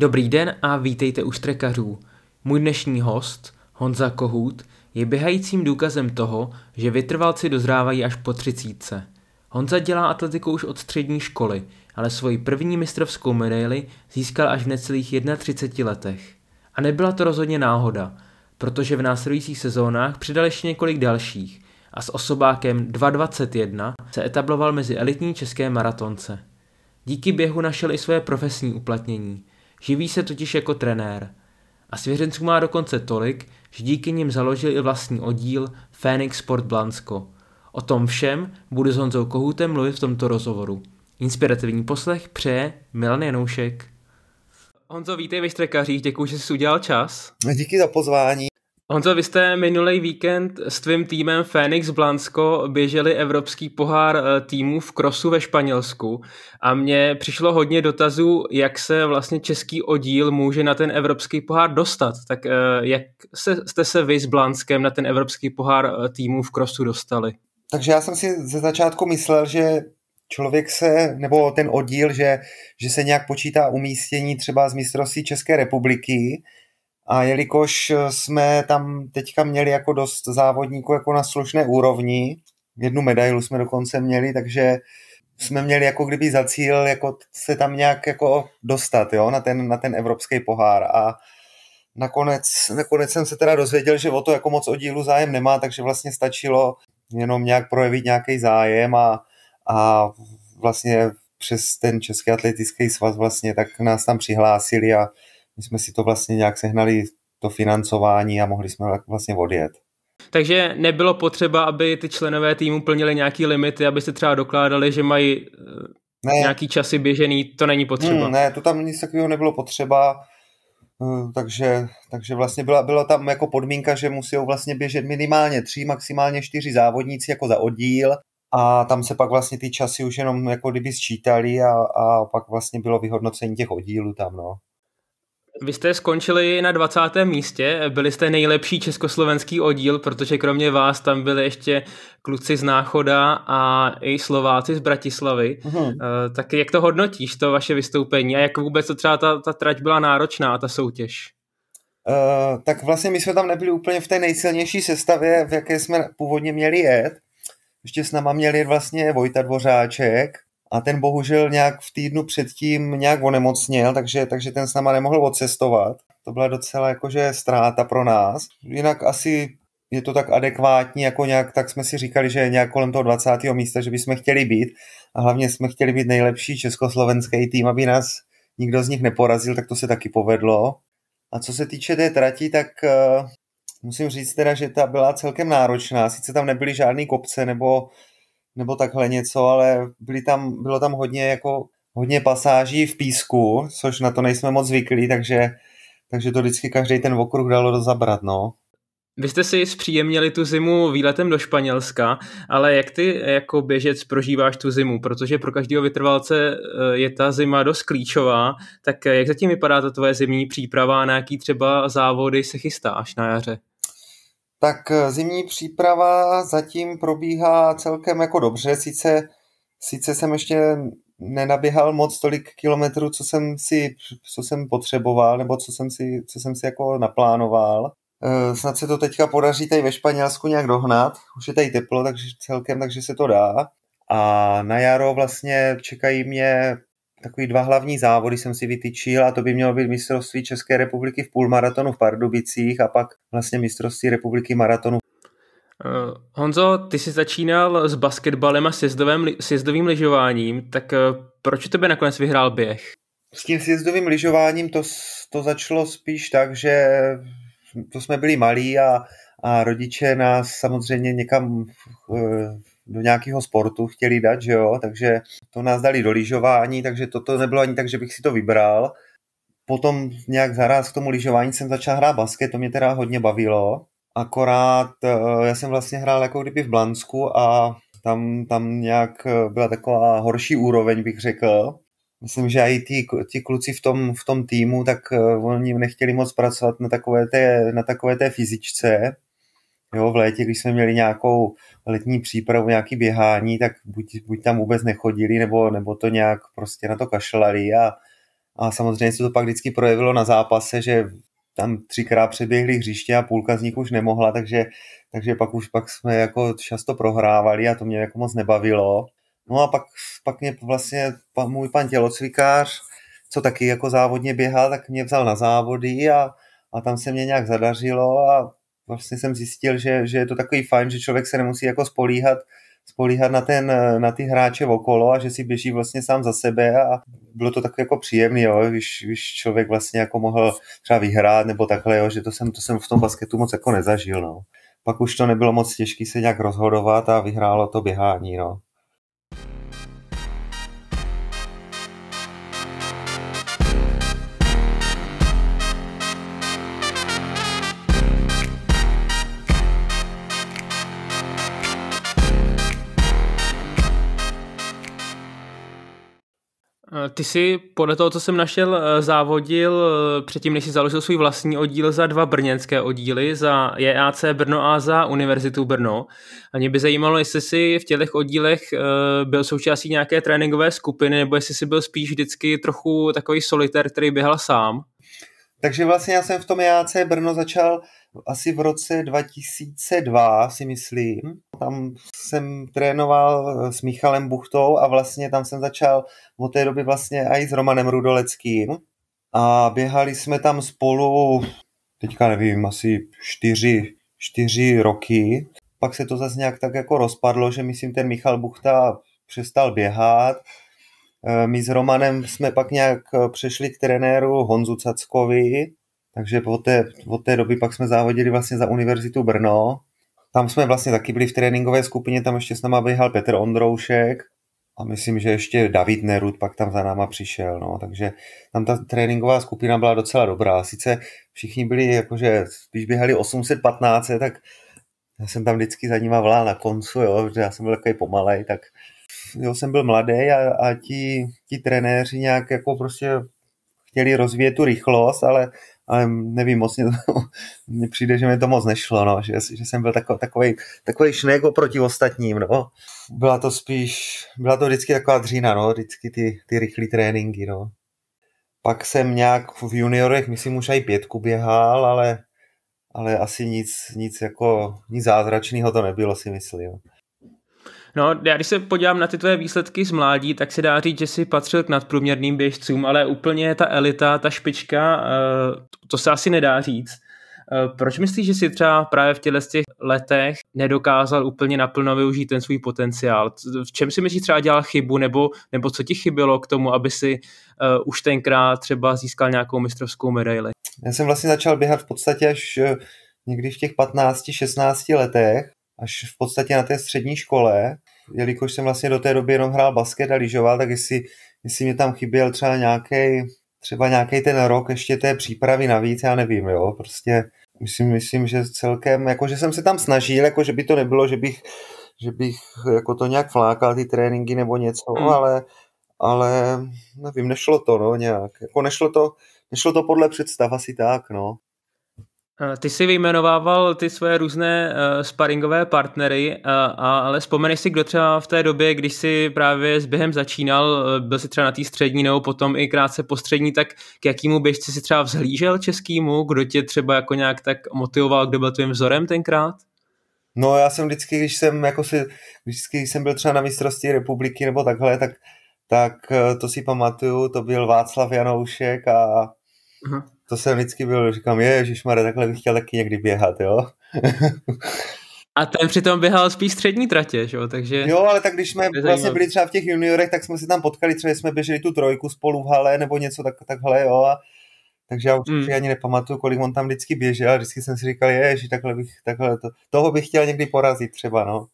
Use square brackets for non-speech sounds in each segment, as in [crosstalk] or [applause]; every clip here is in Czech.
Dobrý den a vítejte u Štrekařů. Můj dnešní host, Honza Kohut, je běhajícím důkazem toho, že vytrvalci dozrávají až po třicítce. Honza dělá atletiku už od střední školy, ale svoji první mistrovskou medaili získal až v necelých 31 letech. A nebyla to rozhodně náhoda, protože v následujících sezónách přidal ještě několik dalších a s osobákem 2.21 se etabloval mezi elitní české maratonce. Díky běhu našel i své profesní uplatnění. Živí se totiž jako trenér. A svěřenců má dokonce tolik, že díky nim založil i vlastní oddíl Phoenix Sport Blansko. O tom všem budu s Honzou Kohutem mluvit v tomto rozhovoru. Inspirativní poslech přeje Milan Janoušek. Honzo, vítej ve Štrekařích, děkuji, že jsi udělal čas. Díky za pozvání. Honzo, vy jste minulý víkend s tvým týmem Phoenix Blansko běželi evropský pohár eh, týmů v krosu ve Španělsku a mně přišlo hodně dotazů, jak se vlastně český oddíl může na ten evropský pohár dostat. Tak eh, jak se, jste se vy s Blanskem na ten evropský pohár eh, týmů v krosu dostali? Takže já jsem si ze začátku myslel, že člověk se, nebo ten oddíl, že, že se nějak počítá umístění třeba z mistrovství České republiky, a jelikož jsme tam teďka měli jako dost závodníků jako na slušné úrovni, jednu medailu jsme dokonce měli, takže jsme měli jako kdyby za cíl jako se tam nějak jako dostat jo, na, ten, na ten evropský pohár. A nakonec, nakonec jsem se teda dozvěděl, že o to jako moc oddílu zájem nemá, takže vlastně stačilo jenom nějak projevit nějaký zájem a, a vlastně přes ten Český atletický svaz vlastně tak nás tam přihlásili a my jsme si to vlastně nějak sehnali to financování a mohli jsme vlastně odjet. Takže nebylo potřeba, aby ty členové týmu plnili nějaký limity, aby se třeba dokládali, že mají eh, ne. nějaký časy běžený, to není potřeba. Hmm, ne, to tam nic takového nebylo potřeba, eh, takže, takže vlastně byla, byla tam jako podmínka, že musí vlastně běžet minimálně tři, maximálně čtyři závodníci jako za oddíl a tam se pak vlastně ty časy už jenom jako kdyby sčítali a, a pak vlastně bylo vyhodnocení těch oddílů tam, no. Vy jste skončili na 20. místě, byli jste nejlepší československý oddíl, protože kromě vás tam byli ještě kluci z Náchoda a i Slováci z Bratislavy. Uh-huh. Tak jak to hodnotíš, to vaše vystoupení a jak vůbec to třeba ta, ta trať byla náročná, ta soutěž? Uh, tak vlastně my jsme tam nebyli úplně v té nejsilnější sestavě, v jaké jsme původně měli jet. Ještě s náma měli vlastně Vojta Dvořáček, a ten bohužel nějak v týdnu předtím nějak onemocněl, takže, takže ten s náma nemohl odcestovat. To byla docela jakože ztráta pro nás. Jinak asi je to tak adekvátní, jako nějak, tak jsme si říkali, že nějak kolem toho 20. místa, že bychom chtěli být a hlavně jsme chtěli být nejlepší československý tým, aby nás nikdo z nich neporazil, tak to se taky povedlo. A co se týče té trati, tak uh, musím říct teda, že ta byla celkem náročná. Sice tam nebyly žádný kopce nebo nebo takhle něco, ale byly tam, bylo tam hodně jako hodně pasáží v písku, což na to nejsme moc zvyklí, takže, takže to vždycky každý ten okruh dalo zabrat, no. Vy jste si zpříjemnili tu zimu výletem do Španělska, ale jak ty jako běžec prožíváš tu zimu? Protože pro každého vytrvalce eh, je ta zima dost klíčová, tak jak zatím vypadá ta tvoje zimní příprava, na jaký třeba závody se chystáš na jaře? Tak eh, zimní příprava zatím probíhá celkem jako dobře, sice, sice jsem ještě nenaběhal moc tolik kilometrů, co jsem si, co jsem potřeboval, nebo co jsem si, co jsem si jako naplánoval. Eh, snad se to teďka podaří tady ve Španělsku nějak dohnat. Už je tady teplo, takže celkem, takže se to dá. A na jaro vlastně čekají mě takový dva hlavní závody jsem si vytyčil a to by mělo být mistrovství České republiky v půlmaratonu v Pardubicích a pak vlastně mistrovství republiky maratonu. Uh, Honzo, ty jsi začínal s basketbalem a sjezdovým, sjezdovým lyžováním, tak uh, proč tebe nakonec vyhrál běh? S tím sjezdovým lyžováním to, to začalo spíš tak, že to jsme byli malí a, a rodiče nás samozřejmě někam uh, do nějakého sportu chtěli dát, že jo, takže to nás dali do lyžování, takže toto nebylo ani tak, že bych si to vybral. Potom nějak zaraz k tomu lyžování jsem začal hrát basket, to mě teda hodně bavilo. Akorát eh, já jsem vlastně hrál jako kdyby v Blansku a tam, tam nějak eh, byla taková horší úroveň, bych řekl. Myslím, že i ti, ti kluci v tom, v tom týmu, tak eh, oni nechtěli moc pracovat na takové té, na takové té fyzičce, Jo, v létě, když jsme měli nějakou letní přípravu, nějaký běhání, tak buď, buď tam vůbec nechodili, nebo, nebo to nějak prostě na to kašlali a, A samozřejmě se to pak vždycky projevilo na zápase, že tam třikrát přeběhli hřiště a půlka z nich už nemohla, takže, takže pak už pak jsme jako často prohrávali a to mě jako moc nebavilo. No a pak, pak mě vlastně můj pan tělocvikář, co taky jako závodně běhal, tak mě vzal na závody a, a tam se mě nějak zadařilo a vlastně jsem zjistil, že, že je to takový fajn, že člověk se nemusí jako spolíhat spolíhat na, ten, na ty hráče okolo a že si běží vlastně sám za sebe a bylo to tak jako příjemný, jo, když, když člověk vlastně jako mohl třeba vyhrát nebo takhle, jo, že to jsem, to jsem v tom basketu moc jako nezažil, no. Pak už to nebylo moc těžké se nějak rozhodovat a vyhrálo to běhání, no. Ty jsi podle toho, co jsem našel, eh, závodil eh, předtím, než jsi založil svůj vlastní oddíl za dva brněnské oddíly, za JAC Brno a za Univerzitu Brno. A mě by zajímalo, jestli jsi v těch oddílech byl součástí nějaké tréninkové skupiny, nebo jestli jsi byl spíš vždycky trochu takový solitér, který běhal sám. Takže vlastně já jsem v tom JAC Brno začal asi v roce 2002, si myslím. Tam jsem trénoval s Michalem Buchtou a vlastně tam jsem začal od té doby vlastně i s Romanem Rudoleckým. A běhali jsme tam spolu, teďka nevím, asi čtyři, čtyři roky. Pak se to zase nějak tak jako rozpadlo, že myslím ten Michal Buchta přestal běhat. E, my s Romanem jsme pak nějak přešli k trenéru Honzu Cackovi, takže od té, od té doby pak jsme závodili vlastně za Univerzitu Brno. Tam jsme vlastně taky byli v tréninkové skupině, tam ještě s náma běhal Petr Ondroušek a myslím, že ještě David Nerud pak tam za náma přišel, no, takže tam ta tréninková skupina byla docela dobrá. Sice všichni byli jakože, když běhali 815, tak já jsem tam vždycky za nima na koncu, jo, protože já jsem byl takový pomalej, tak jo, jsem byl mladý a, a ti, ti trenéři nějak jako prostě chtěli rozvíjet tu rychlost, ale ale nevím, moc [laughs] mně přijde, že mi to moc nešlo, no, že, že jsem byl takový, takový, takový šnek oproti ostatním, no. Byla to spíš, byla to vždycky taková dřína, no, vždycky ty, ty rychlé tréninky, no. Pak jsem nějak v juniorech, myslím, už i pětku běhal, ale, ale asi nic, nic jako, nic zázračného to nebylo, si myslím. No, já když se podívám na ty tvoje výsledky z mládí, tak se dá říct, že jsi patřil k nadprůměrným běžcům, ale úplně ta elita, ta špička, eh, to se asi nedá říct. Eh, proč myslíš, že si třeba právě v těchto těch letech nedokázal úplně naplno využít ten svůj potenciál? V čem si myslíš třeba dělal chybu, nebo, nebo co ti chybělo k tomu, aby si uh, už tenkrát třeba získal nějakou mistrovskou medaili? Já jsem vlastně začal běhat v podstatě až někdy v těch 15-16 letech až v podstatě na té střední škole, jelikož jsem vlastně do té doby jenom hrál basket a lyžoval, tak jestli, jestli mě tam chyběl třeba nějaký třeba nějaký ten rok ještě té přípravy navíc, já nevím, jo, prostě myslím, myslím, že celkem, jako že jsem se tam snažil, jako že by to nebylo, že bych, že bych jako to nějak flákal ty tréninky nebo něco, hmm. ale, ale nevím, nešlo to, no, nějak, jako nešlo to, nešlo to podle představ asi tak, no. Ty jsi vyjmenovával ty své různé uh, sparingové partnery, uh, a, ale vzpomeneš si, kdo třeba v té době, když jsi právě s během začínal, uh, byl si třeba na té střední nebo potom i krátce po střední, tak k jakému běžci si třeba vzhlížel českýmu, kdo tě třeba jako nějak tak motivoval, kdo byl tvým vzorem tenkrát? No já jsem vždycky, když jsem jako si, vždycky, když jsem byl třeba na mistrovství republiky nebo takhle, tak, tak to si pamatuju, to byl Václav Janoušek a uh-huh to jsem vždycky byl, říkám, je, Mare, takhle bych chtěl taky někdy běhat, jo. A ten přitom běhal spíš střední tratě, že jo, takže... Jo, ale tak když jsme vlastně byli třeba v těch juniorech, tak jsme si tam potkali, třeba jsme běželi tu trojku spolu v hale, nebo něco tak, takhle, jo, a takže já už mm. ani nepamatuju, kolik on tam vždycky běžel, vždycky jsem si říkal, je, že takhle bych, takhle to, toho bych chtěl někdy porazit třeba, no.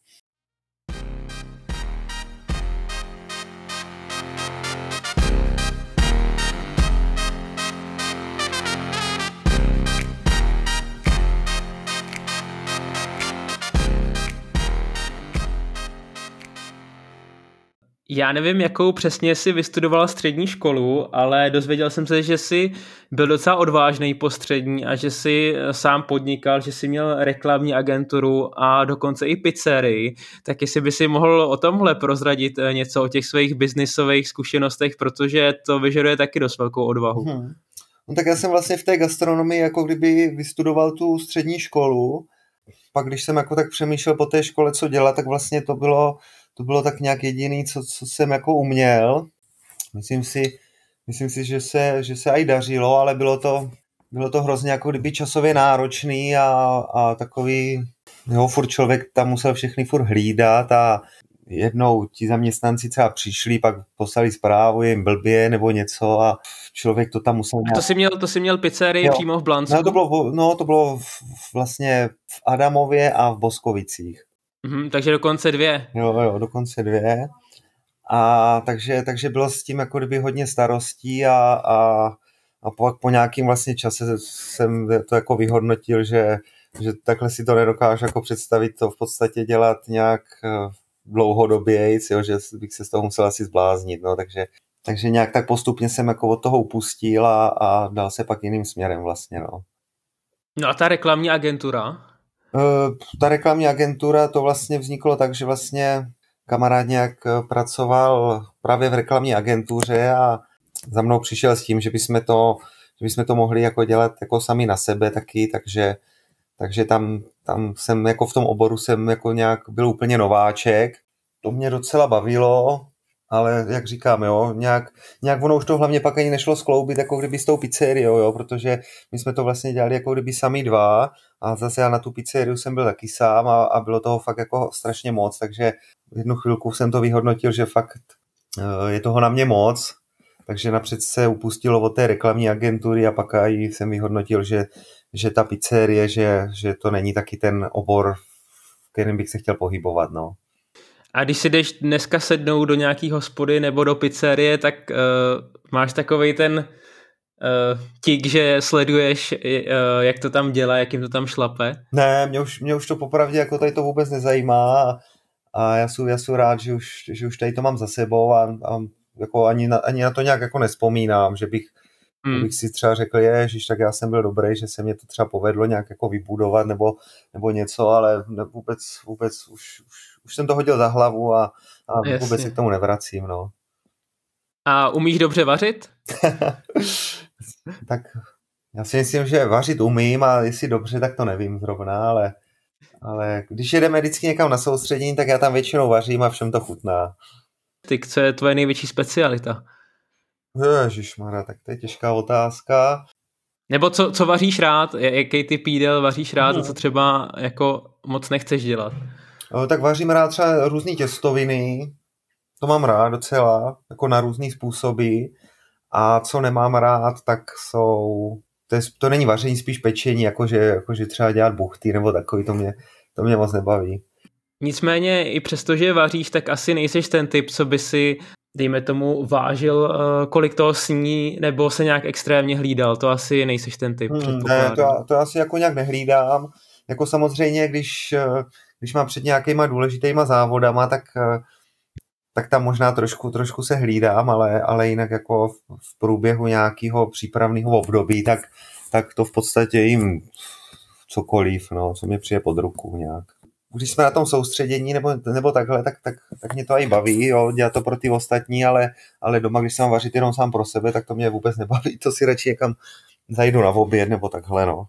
Já nevím, jakou přesně si vystudovala střední školu, ale dozvěděl jsem se, že jsi byl docela odvážný po střední a že jsi sám podnikal, že jsi měl reklamní agenturu a dokonce i pizzerii. Tak jestli by si mohl o tomhle prozradit eh, něco o těch svých biznisových zkušenostech, protože to vyžaduje taky dost velkou odvahu. Hmm. No tak já jsem vlastně v té gastronomii jako kdyby vystudoval tu střední školu. Pak když jsem jako tak přemýšlel po té škole, co dělat, tak vlastně to bylo to bylo tak nějak jediný, co, co jsem jako uměl. Myslím si, myslím si že, se, že se aj dařilo, ale bylo to, bylo to hrozně jako kdyby časově náročný a, a takový, jo, furt člověk tam musel všechny furt hlídat a jednou ti zaměstnanci třeba přišli, pak poslali zprávu, jim blbě nebo něco a člověk to tam musel... A to jsi měl, to jsi měl pizzerii jo. přímo v Blansku? No to bylo, no, to bylo v, vlastně v Adamově a v Boskovicích. Mm-hmm, takže dokonce dvě. Jo, jo, dokonce dvě. A takže, takže bylo s tím jako kdyby hodně starostí a, a, a po, po nějakým vlastně čase jsem to jako vyhodnotil, že, že takhle si to nedokážu jako představit to v podstatě dělat nějak eh, dlouhodobě, jo, že bych se z toho musel asi zbláznit, no, takže, takže nějak tak postupně jsem jako od toho upustil a, a dal se pak jiným směrem vlastně, no. No a ta reklamní agentura? Eh, ta reklamní agentura, to vlastně vzniklo tak, že vlastně kamarád nějak eh, pracoval právě v reklamní agentuře a za mnou přišel s tím, že bychom to, že bychom to mohli jako dělat jako sami na sebe taky, takže, takže tam, tam jsem jako v tom oboru jsem jako nějak byl úplně nováček. To mě docela bavilo, ale jak říkám, jo, nějak, nějak ono už to hlavně pak ani nešlo skloubit jako kdyby s tou pizzeriou, jo, protože my jsme to vlastně dělali jako kdyby sami dva a zase já na tu pizzeriu jsem byl taky sám a, a bylo toho fakt jako strašně moc, takže jednu chvilku jsem to vyhodnotil, že fakt uh, je toho na mě moc, takže napřed se upustilo od té reklamní agentury a pak i jsem vyhodnotil, že, že ta pizzerie, že, že to není taky ten obor, v kterém bych se chtěl pohybovat, no. A když si jdeš dneska sednout do nějaký hospody nebo do pizzerie, tak uh, máš takový ten uh, tik, že sleduješ, uh, jak to tam dělá, jak jim to tam šlape? Ne, mě už, mě už to popravdě jako tady to vůbec nezajímá a, a já, jsem, já jsem rád, že už, že už tady to mám za sebou a, a jako ani, na, ani na to nějak jako nespomínám, že bych, hmm. bych si třeba řekl, ježiš, tak já jsem byl dobrý, že se mě to třeba povedlo nějak jako vybudovat nebo, nebo něco, ale vůbec, vůbec už, už, už jsem to hodil za hlavu a, a Jasně. vůbec se k tomu nevracím, no. A umíš dobře vařit? [laughs] tak já si myslím, že vařit umím a jestli dobře, tak to nevím zrovna, ale, ale když jedeme vždycky někam na soustředění, tak já tam většinou vařím a všem to chutná. Ty, co je tvoje největší specialita? Ježišmarja, tak to je těžká otázka. Nebo co, co vaříš rád? Jaký ty pídel vaříš rád no. a co třeba jako moc nechceš dělat? No, tak vařím rád třeba různé těstoviny, to mám rád docela, jako na různé způsoby. A co nemám rád, tak jsou, to, je, to není vaření, spíš pečení, jakože, jakože třeba dělat buchty nebo takový, to mě, to mě moc nebaví. Nicméně i přesto, že vaříš, tak asi nejseš ten typ, co by si dejme tomu, vážil, eh, kolik toho sní, nebo se nějak extrémně hlídal. To asi nejseš ten typ, hmm, Ne, to, to asi jako nějak nehlídám. Jako samozřejmě, když, eh, když mám před nějakýma důležitýma závodama, tak, eh, tak tam možná trošku, trošku se hlídám, ale, ale jinak jako v průběhu nějakého přípravného období, tak, tak to v podstatě jim cokoliv, no, co mi přijde pod ruku nějak když jsme na tom soustředění nebo, nebo takhle, tak, tak, tak mě to i baví, jo, dělat to pro ty ostatní, ale, ale doma, když se mám vařit jenom sám pro sebe, tak to mě vůbec nebaví, to si radši někam zajdu na oběd nebo takhle, no.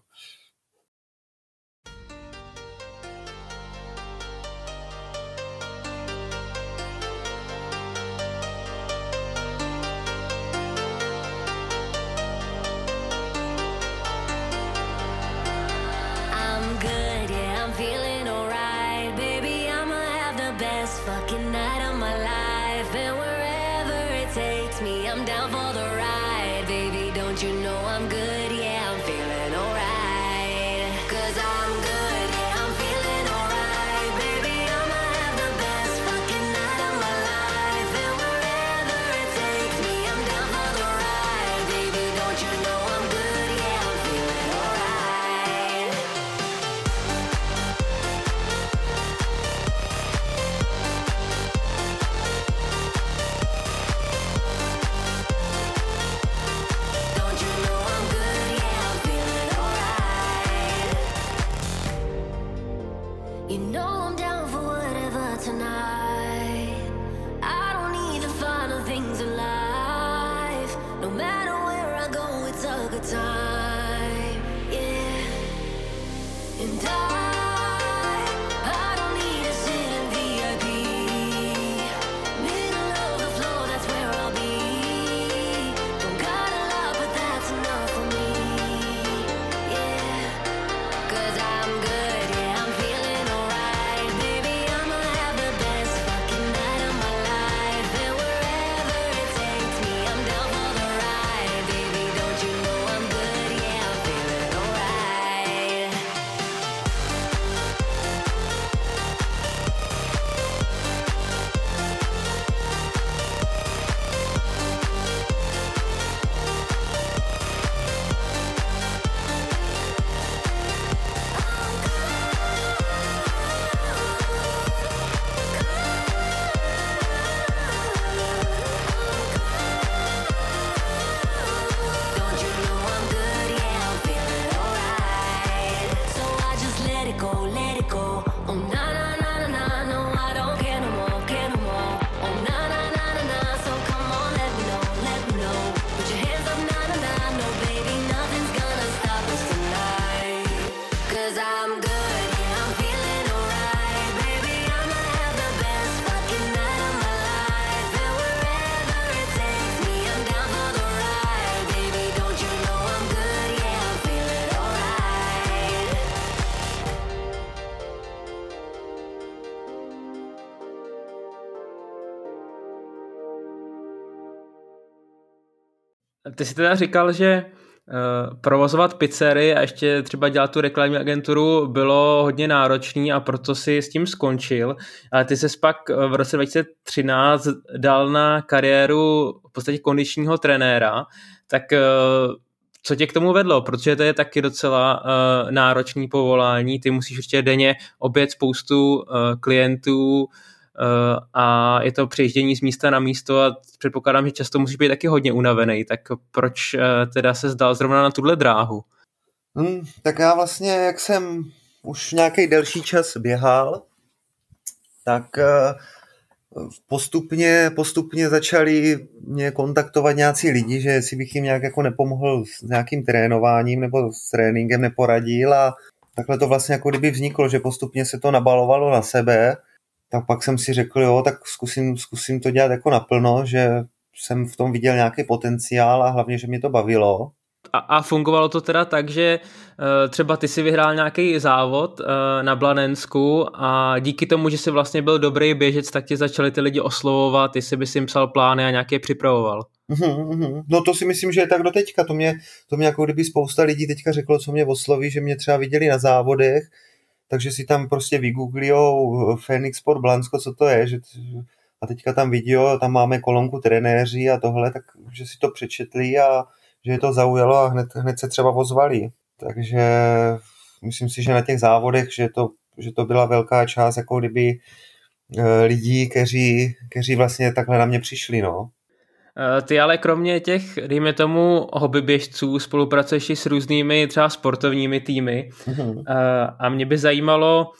Ty jsi teda říkal, že uh, provozovat pizzery a ještě třeba dělat tu reklamní agenturu bylo hodně náročný a proto si s tím skončil. Ale ty se pak v roce 2013 dal na kariéru v podstatě kondičního trenéra. Tak uh, co tě k tomu vedlo? Protože to je taky docela náročný povolání. Ty musíš ještě denně obět spoustu klientů, Eh, a je to přejíždění z místa na místo a předpokládám, že často musíš být taky hodně unavený, tak proč eh, teda se zdal zrovna na tuhle dráhu? Hmm, tak já vlastně, jak jsem už nějaký delší čas běhal, tak eh, postupně, postupně začali mě kontaktovat nějací lidi, že jestli bych jim nějak jako nepomohl s nějakým trénováním nebo s tréninkem neporadil a takhle to vlastně jako kdyby vzniklo, že postupně se to nabalovalo na sebe tak pak jsem si řekl, jo, tak zkusím, zkusím to dělat jako naplno, že jsem v tom viděl nějaký potenciál a hlavně, že mě to bavilo. A, a fungovalo to teda tak, že uh, třeba ty si vyhrál nějaký závod uh, na Blanensku a díky tomu, že jsi vlastně byl dobrý běžec, tak tě začali ty lidi oslovovat, ty si bys jim psal plány a nějaké připravoval. Uhum, No to si myslím, že je tak do teďka. To mě, to mě jako kdyby spousta lidí teďka řeklo, co mě osloví, že mě třeba viděli na závodech takže si tam prostě vygooglijou Phoenix Sport Blansko, co to je, že, a teďka tam video, tam máme kolonku trenéři a tohle, tak že si to přečetli a že je to zaujalo a hned, hned se třeba ozvali. Takže myslím si, že na těch závodech, že to, že to byla velká část jako kdyby eh, lidí, kteří, kteří vlastně takhle na mě přišli, no. Eh, ty ale kromě těch, dejme tomu, hobbyběžců spolupracuješ i s různými třeba sportovními týmy mm-hmm. a mě by zajímalo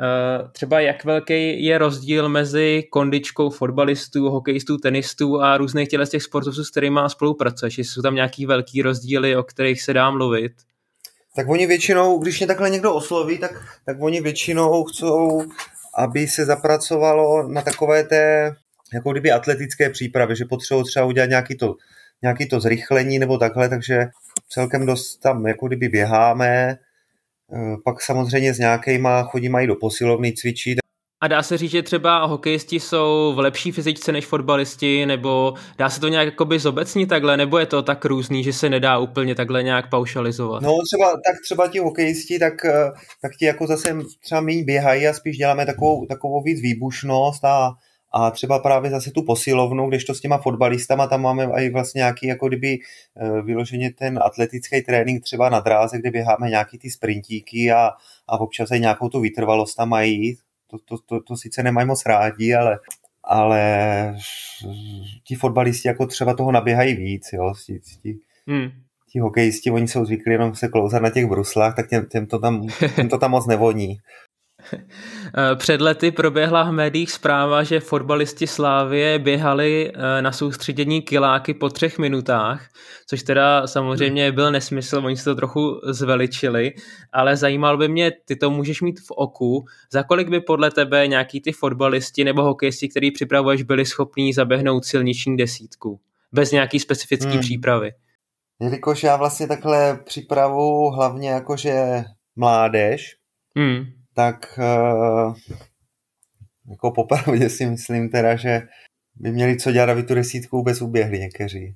eh, třeba jak velký je rozdíl mezi kondičkou fotbalistů, hokejistů, tenistů a různých těle z těch sportovců, s kterými spolupracuješ. Jsou tam nějaký velký rozdíly, o kterých se dá mluvit? Tak oni většinou, když mě takhle někdo osloví, tak, tak oni většinou chcou, aby se zapracovalo na takové té jako kdyby atletické přípravy, že potřebují třeba udělat nějaký to, nějaký to zrychlení nebo takhle, takže celkem dost tam jako kdyby běháme, eh, pak samozřejmě s nějakýma chodí mají do posilovny cvičit. A dá se říct, že třeba hokejisti jsou v lepší fyzičce než fotbalisti, nebo dá se to nějak jakoby zobecnit takhle, nebo je to tak různý, že se nedá úplně takhle nějak paušalizovat? No třeba, tak třeba ti hokejisti, tak, eh, tak ti jako zase třeba méně běhají a spíš děláme takovou, takovou víc výbušnost a a třeba právě zase tu posilovnu, když to s těma fotbalistama, tam máme i vlastně nějaký jako kdyby eh, vyloženě ten atletický trénink třeba na dráze, kde běháme nějaký ty sprintíky a, a občas i nějakou tu vytrvalost tam mají. To, to, to, to sice nemají moc rádi, ale, ale ti fotbalisti jako třeba toho naběhají víc, jo, ti, ti, hmm. ti hokejisti, oni jsou zvyklí jenom se klouzat na těch bruslách, tak těm, těm, to tam, těm to tam moc nevoní. [laughs] Eh, před lety proběhla v médiích zpráva, že fotbalisti Slávie běhali eh, na soustředění kiláky po třech minutách, což teda samozřejmě byl nesmysl, oni se to trochu zveličili, ale zajímal by mě, ty to můžeš mít v oku, za kolik by podle tebe nějaký ty fotbalisti nebo hokejisti, který připravuješ, byli schopní zaběhnout silniční desítku, bez nějaký specifický hmm. přípravy? Jelikož já vlastně takhle připravu hlavně jakože mládež, hmm tak uh, jako popravdě si myslím teda, že by měli co dělat, aby tu desítku vůbec uběhli někteří.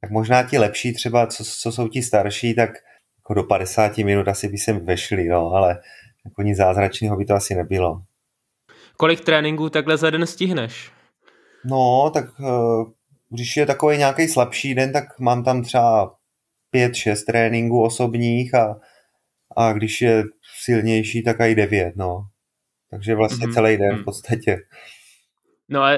Tak možná ti lepší třeba, co, co jsou ti starší, tak jako do 50 minut asi by se vešli, no, ale jako nic zázračného by to asi nebylo. Kolik tréninků takhle za den stihneš? No, tak uh, když je takový nějaký slabší den, tak mám tam třeba 5-6 tréninků osobních a a když je silnější, tak i devět, no. Takže vlastně mm-hmm. celý den v mhm. podstatě. No a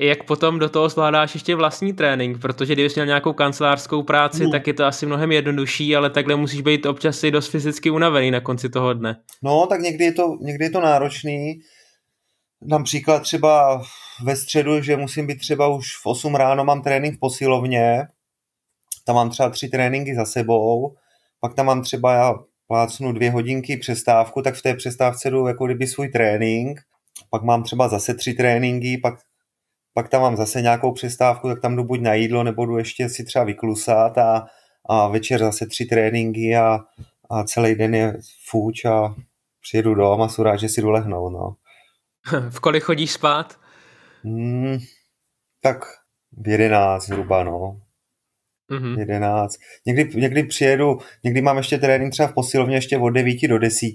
jak potom do toho zvládáš ještě vlastní trénink, protože když měl nějakou kancelářskou práci, mm. tak je to asi mnohem jednodušší, ale takhle musíš být občas i dost fyzicky unavený na konci toho dne. No, tak někdy je to, někdy je to náročný. Například třeba ve středu, že musím být třeba už v 8 ráno, mám trénink v posilovně, tam mám třeba tři tréninky za sebou, pak tam mám třeba plácnu dvě hodinky přestávku, tak v té přestávce jdu jako kdyby svůj trénink, pak mám třeba zase tři tréninky, pak, pak tam mám zase nějakou přestávku, tak tam jdu buď na jídlo, nebo jdu ještě si třeba vyklusat a, a večer zase tři tréninky a, a celý den je fuč a přijedu doma a jsou rád, že si jdu lehnout, no. [laughs] V kolik chodíš spát? Hmm, tak v jedenáct zhruba, no mm-hmm. 11. Někdy, někdy přijedu, někdy mám ještě trénink třeba v posilovně ještě od 9 do 10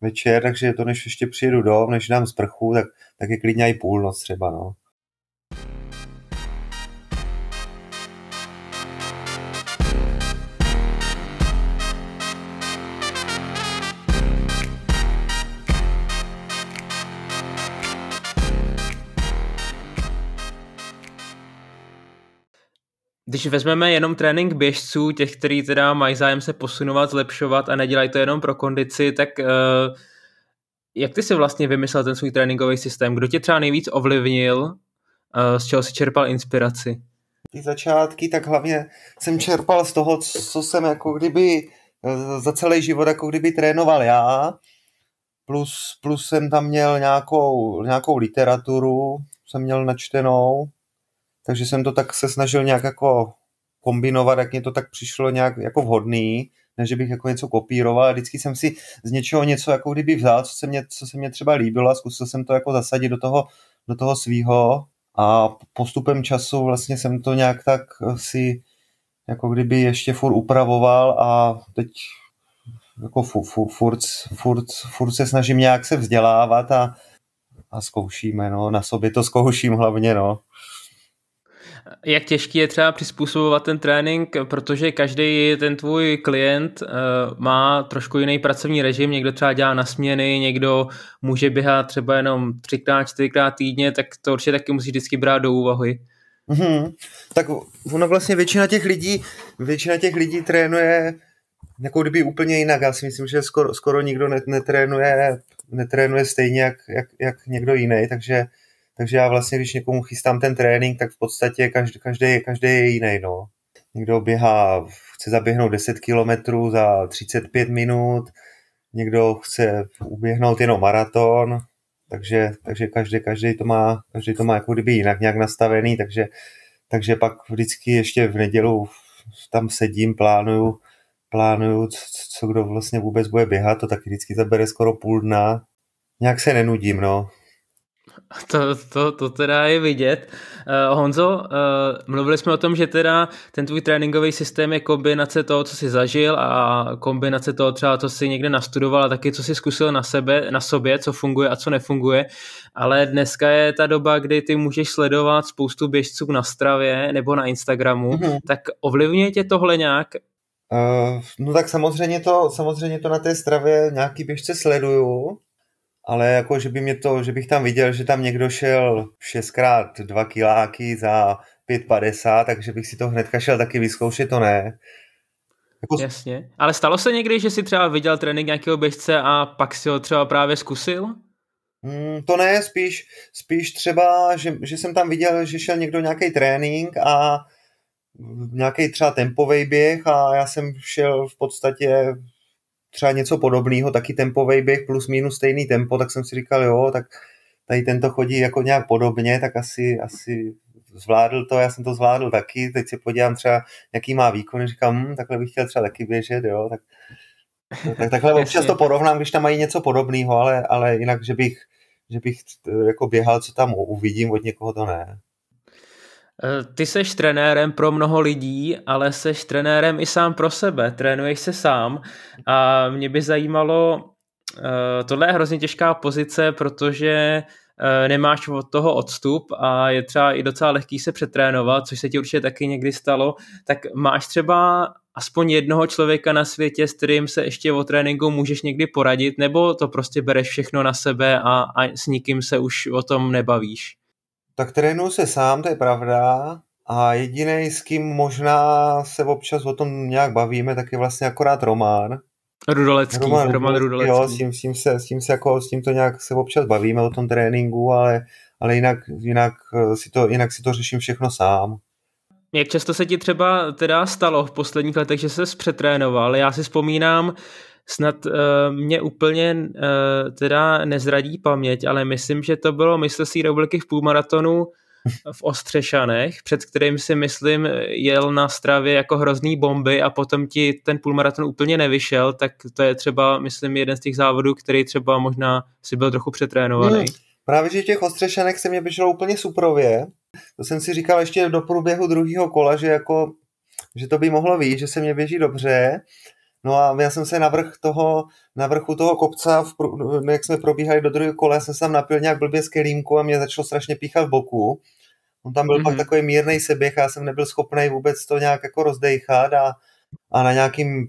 večer, takže to než ještě přijedu dom, než dám sprchu, tak, tak je klidně i půlnoc třeba, no. Když vezmeme jenom trénink běžců, těch, kteří teda mají zájem se posunovat, zlepšovat a nedělají to jenom pro kondici, tak uh, jak ty si vlastně vymyslel ten svůj tréninkový systém? Kdo tě třeba nejvíc ovlivnil? Uh, z čeho si čerpal inspiraci? Ty začátky, tak hlavně jsem čerpal z toho, co jsem jako kdyby eh, za celý život jako kdyby trénoval já, plus, plus jsem tam měl nějakou, nějakou literaturu, jsem měl načtenou, takže jsem to tak se snažil nějak jako kombinovat, jak mě to tak přišlo nějak jako vhodný, než bych jako něco kopíroval. Vždycky jsem si z něčeho něco jako kdyby vzal, co se mě, co se mě třeba líbilo a zkusil jsem to jako zasadit do toho, do toho svýho a postupem času vlastně jsem to nějak tak si jako kdyby ještě furt upravoval a teď jako furt, furt, furt, furt, furt se snažím nějak se vzdělávat a, a zkoušíme, no, na sobě to zkouším hlavně, no jak těžký je třeba přizpůsobovat ten trénink, protože každý ten tvůj klient uh, má trošku jiný pracovní režim, někdo třeba dělá na směny, někdo může běhat třeba jenom třikrát, čtyřikrát týdně, tak to určitě taky musí vždycky brát do úvahy. Mm-hmm. Tak ono vlastně většina těch lidí, většina těch lidí trénuje jako kdyby úplně jinak. Já si myslím, že skoro, skoro nikdo netrénuje, netrénuje stejně jak, jak, jak někdo jiný, takže takže já vlastně, když někomu chystám ten trénink, tak v podstatě každý, každý, každý je jiný. No. Někdo běhá, chce zaběhnout 10 km za 35 minut, někdo chce uběhnout jenom maraton, takže, takže každý, každý, to má, každý to má jako kdyby jinak nějak nastavený, takže, takže pak vždycky ještě v nedělu tam sedím, plánuju, plánuju, co, co kdo vlastně vůbec bude běhat, to taky vždycky zabere skoro půl dna. Nějak se nenudím, no. To, to, to teda je vidět. Uh, Honzo, uh, mluvili jsme o tom, že teda ten tvůj tréninkový systém je kombinace toho, co jsi zažil a kombinace toho třeba, co jsi někde nastudoval a taky, co jsi zkusil na sebe, na sobě, co funguje a co nefunguje. Ale dneska je ta doba, kdy ty můžeš sledovat spoustu běžců na Stravě nebo na Instagramu, mm-hmm. tak ovlivňuje tě tohle nějak? Uh, no tak samozřejmě to, samozřejmě to na té Stravě nějaký běžce sleduju, ale jako, že by mě to, že bych tam viděl, že tam někdo šel 6x 2 kiláky za 5,50, takže bych si to hnedka šel taky vyzkoušet, to ne. Jako... Jasně. Ale stalo se někdy, že si třeba viděl trénink nějakého běžce a pak si ho třeba právě zkusil? Mm, to ne, spíš, spíš třeba, že, že jsem tam viděl, že šel někdo nějaký trénink a nějaký třeba tempový běh a já jsem šel v podstatě třeba něco podobného, taky tempový běh plus minus stejný tempo, tak jsem si říkal, jo, tak tady tento chodí jako nějak podobně, tak asi, asi zvládl to, já jsem to zvládl taky, teď si podívám třeba, jaký má výkon, říkám, hm, takhle bych chtěl třeba taky běžet, jo, tak, tak takhle [laughs] občas to porovnám, když tam mají něco podobného, ale, ale jinak, že bych, že bych jako běhal, co tam uvidím, od někoho to ne. Eh, ty seš trenérem pro mnoho lidí, ale seš trenérem i sám pro sebe. Trénuješ se sám a mě by zajímalo, eh, tohle je hrozně těžká pozice, protože eh, nemáš od toho odstup a je třeba i docela lehký se přetrénovat, což se ti určitě taky někdy stalo, tak máš třeba aspoň jednoho člověka na světě, s kterým se ještě o tréninku můžeš někdy poradit, nebo to prostě bereš všechno na sebe a, a s nikým se už o tom nebavíš? Tak trénuju se sám, to je pravda. A jediný, s kým možná se občas o tom nějak bavíme, tak je vlastně akorát Román. Rudolecký, Roman, Roman Rudolecký. Jo, s tím, s tím, se, s tím se jako, s tím to nějak se občas bavíme o tom tréninku, ale, ale jinak, jinak, eh, si to, jinak si to řeším všechno sám. Jak často se ti třeba teda stalo v posledních letech, že se přetrénoval? Já si vzpomínám, snad uh, mě úplně uh, teda nezradí paměť, ale myslím, že to bylo mistrovství republiky v půlmaratonu v Ostřešanech, před kterým si myslím jel na stravě jako hrozný bomby a potom ti ten půlmaraton úplně nevyšel, tak to je třeba, myslím, jeden z těch závodů, který třeba možná si byl trochu přetrénovaný. Hmm. Právě, že těch Ostřešanek se mě běželo úplně suprově. To jsem si říkal ještě do průběhu druhého kola, že jako že to by mohlo být, že se mě běží dobře No a já jsem se na vrch toho, na vrchu toho kopca, v, jak jsme probíhali do druhého kola, jsem se tam napil nějak blbě z kelímku a mě začalo strašně píchat v boku. On tam byl mm-hmm. pak mhm. takový mírný seběh a já jsem nebyl schopný vůbec to nějak jako rozdejchat a, a na nějakým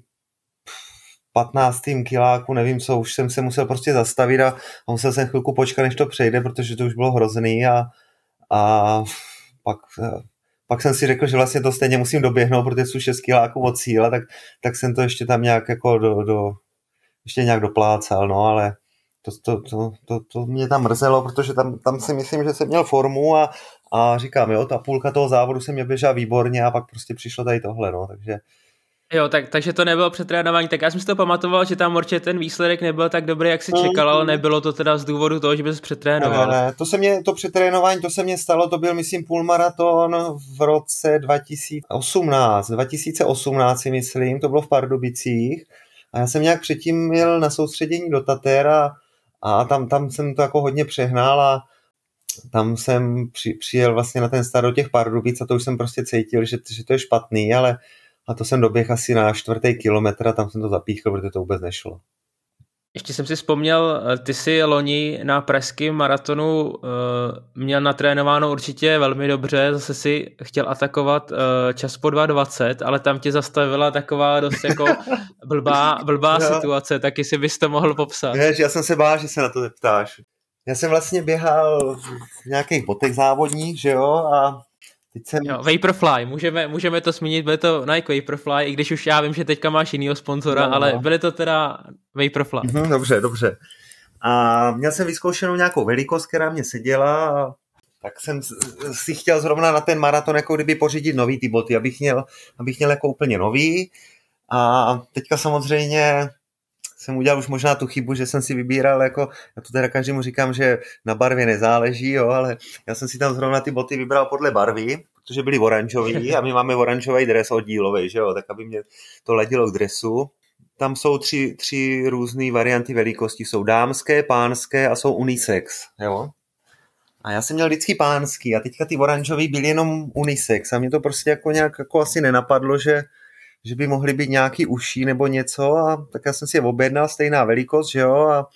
15. kiláku, nevím co, už jsem se musel prostě zastavit a, a musel jsem chvilku počkat, než to přejde, protože to už bylo hrozný a, a pak pak jsem si řekl, že vlastně to stejně musím doběhnout, protože jsou 6 kiláků od cíle, tak, tak jsem to ještě tam nějak jako do, do ještě nějak doplácal, no, ale to, to, to, to, to mě tam mrzelo, protože tam, tam si myslím, že jsem měl formu a, a říkám, jo, ta půlka toho závodu se mě běžela výborně a pak prostě přišlo tady tohle, no, takže Jo, tak, takže to nebylo přetrénování, tak já jsem si to pamatoval, že tam určitě ten výsledek nebyl tak dobrý, jak si čekal, ale nebylo to teda z důvodu toho, že bys přetrénoval. Ne, ne, to se mě, to přetrénování, to se mě stalo, to byl, myslím, půlmaraton v roce 2018, 2018 si myslím, to bylo v Pardubicích. A já jsem nějak předtím měl na soustředění do Tater a, a tam, tam jsem to jako hodně přehnal a tam jsem při, přijel vlastně na ten start do těch Pardubic a to už jsem prostě cítil, že, že to je špatný, ale a to jsem doběh asi na čtvrtý kilometr a tam jsem to zapíchl, protože to vůbec nešlo. Ještě jsem si vzpomněl, ty si loni na pražském maratonu uh, měl natrénováno určitě velmi dobře, zase si chtěl atakovat uh, čas po 2.20, ale tam tě zastavila taková dost jako [laughs] blbá, blbá situace, tak jestli bys to mohl popsat. Jež, já jsem se bál, že se na to zeptáš. Já jsem vlastně běhal v nějakých botech závodních, že jo, a Teď jsem... Jo, Vaporfly, můžeme, můžeme to zmínit, bude to Nike Vaporfly, i když už já vím, že teďka máš jinýho sponzora, no, ale byly to teda Vaporfly. Mhm, dobře, dobře. A měl jsem vyzkoušenou nějakou velikost, která mě seděla tak jsem si chtěl zrovna na ten maraton jako kdyby pořídit nový ty boty, abych měl, abych měl jako úplně nový. A teďka samozřejmě jsem udělal už možná tu chybu, že jsem si vybíral, jako, já to teda každému říkám, že na barvě nezáleží, jo, ale já jsem si tam zrovna ty boty vybral podle barvy, protože byly oranžový a my máme oranžový dres oddílový, že jo, tak aby mě to ledilo k dresu. Tam jsou tři, tři různé varianty velikosti, jsou dámské, pánské a jsou unisex, jo. A já jsem měl vždycky pánský a teďka ty oranžový byly jenom unisex a mě to prostě jako nějak jako asi nenapadlo, že, že by mohly být nějaký uší nebo něco a tak já jsem si je objednal, stejná velikost, že jo, a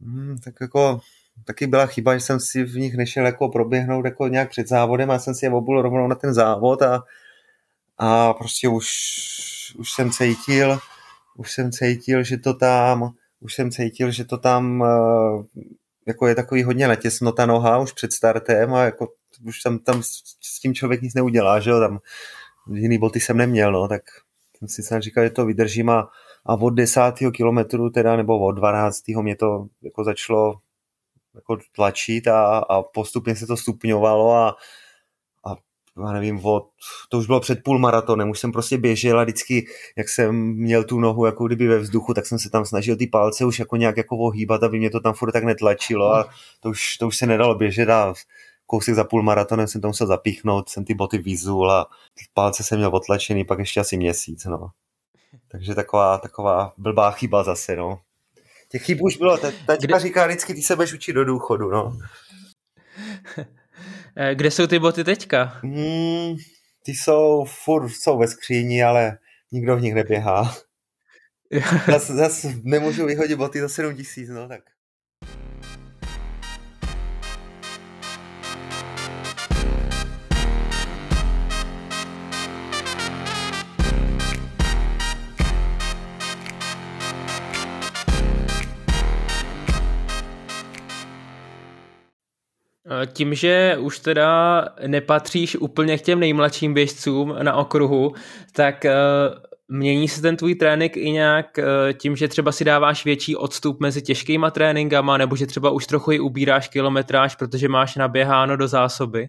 hmm, tak jako taky byla chyba, že jsem si v nich nešel jako proběhnout jako nějak před závodem a jsem si je obul rovnou na ten závod a, a prostě už, už jsem cítil, už jsem cítil, že to tam, už jsem cítil, že to tam eh, jako je takový hodně natěsno ta noha už před startem a jako už tam, tam s tím člověk nic neudělá, že jo, tam jiný boty jsem neměl, no, tak jsem si sám říkal, že to vydržím a, a od desátého kilometru teda, nebo od dvanáctého mě to jako začalo jako tlačit a, a postupně se to stupňovalo a, a já nevím, od, to už bylo před půl maratonem, už jsem prostě běžel a vždycky, jak jsem měl tu nohu jako kdyby ve vzduchu, tak jsem se tam snažil ty palce už jako nějak jako ohýbat, aby mě to tam furt tak netlačilo a to už, to už se nedalo běžet a kousek za půl maratonem jsem to musel zapíchnout, jsem ty boty vyzul a ty palce jsem měl otlačený pak ještě asi měsíc, no. Takže taková, taková blbá chyba zase, no. Těch chyb už bylo, taťka Kde... říká vždycky, ty se budeš učit do důchodu, no. [laughs] Eh, kde jsou ty boty teďka? Hmm, ty jsou furt jsou ve skříni, ale nikdo v nich neběhá. [laughs] zase, zase nemůžu vyhodit boty za 7 tisíc, no tak. Tím, že už teda nepatříš úplně k těm nejmladším běžcům na okruhu, tak eh, mění se ten tvůj trénink i nějak eh, tím, že třeba si dáváš větší odstup mezi těžkýma tréninkama, nebo že třeba už trochu i ubíráš kilometráž, protože máš naběháno do zásoby?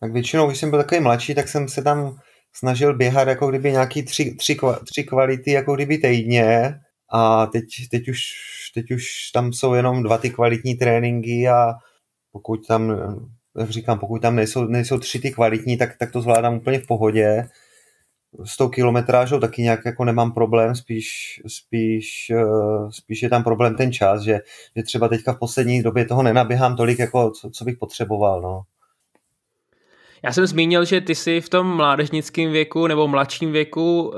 Tak většinou, když jsem byl takový mladší, tak jsem se tam snažil běhat jako kdyby nějaký tři, tři, tři kvality jako kdyby týdně a teď, teď, už, teď už tam jsou jenom dva ty kvalitní tréninky a pokud tam, jak říkám, pokud tam nejsou, nejsou tři ty kvalitní, tak, tak to zvládám úplně v pohodě. S tou kilometrážou taky nějak jako nemám problém, spíš, spíš, eh, spíš je tam problém ten čas, že, že třeba teďka v poslední době toho nenaběhám tolik, jako co, co bych potřeboval. No. Já jsem zmínil, že ty si v tom mládežnickém věku nebo mladším věku uh,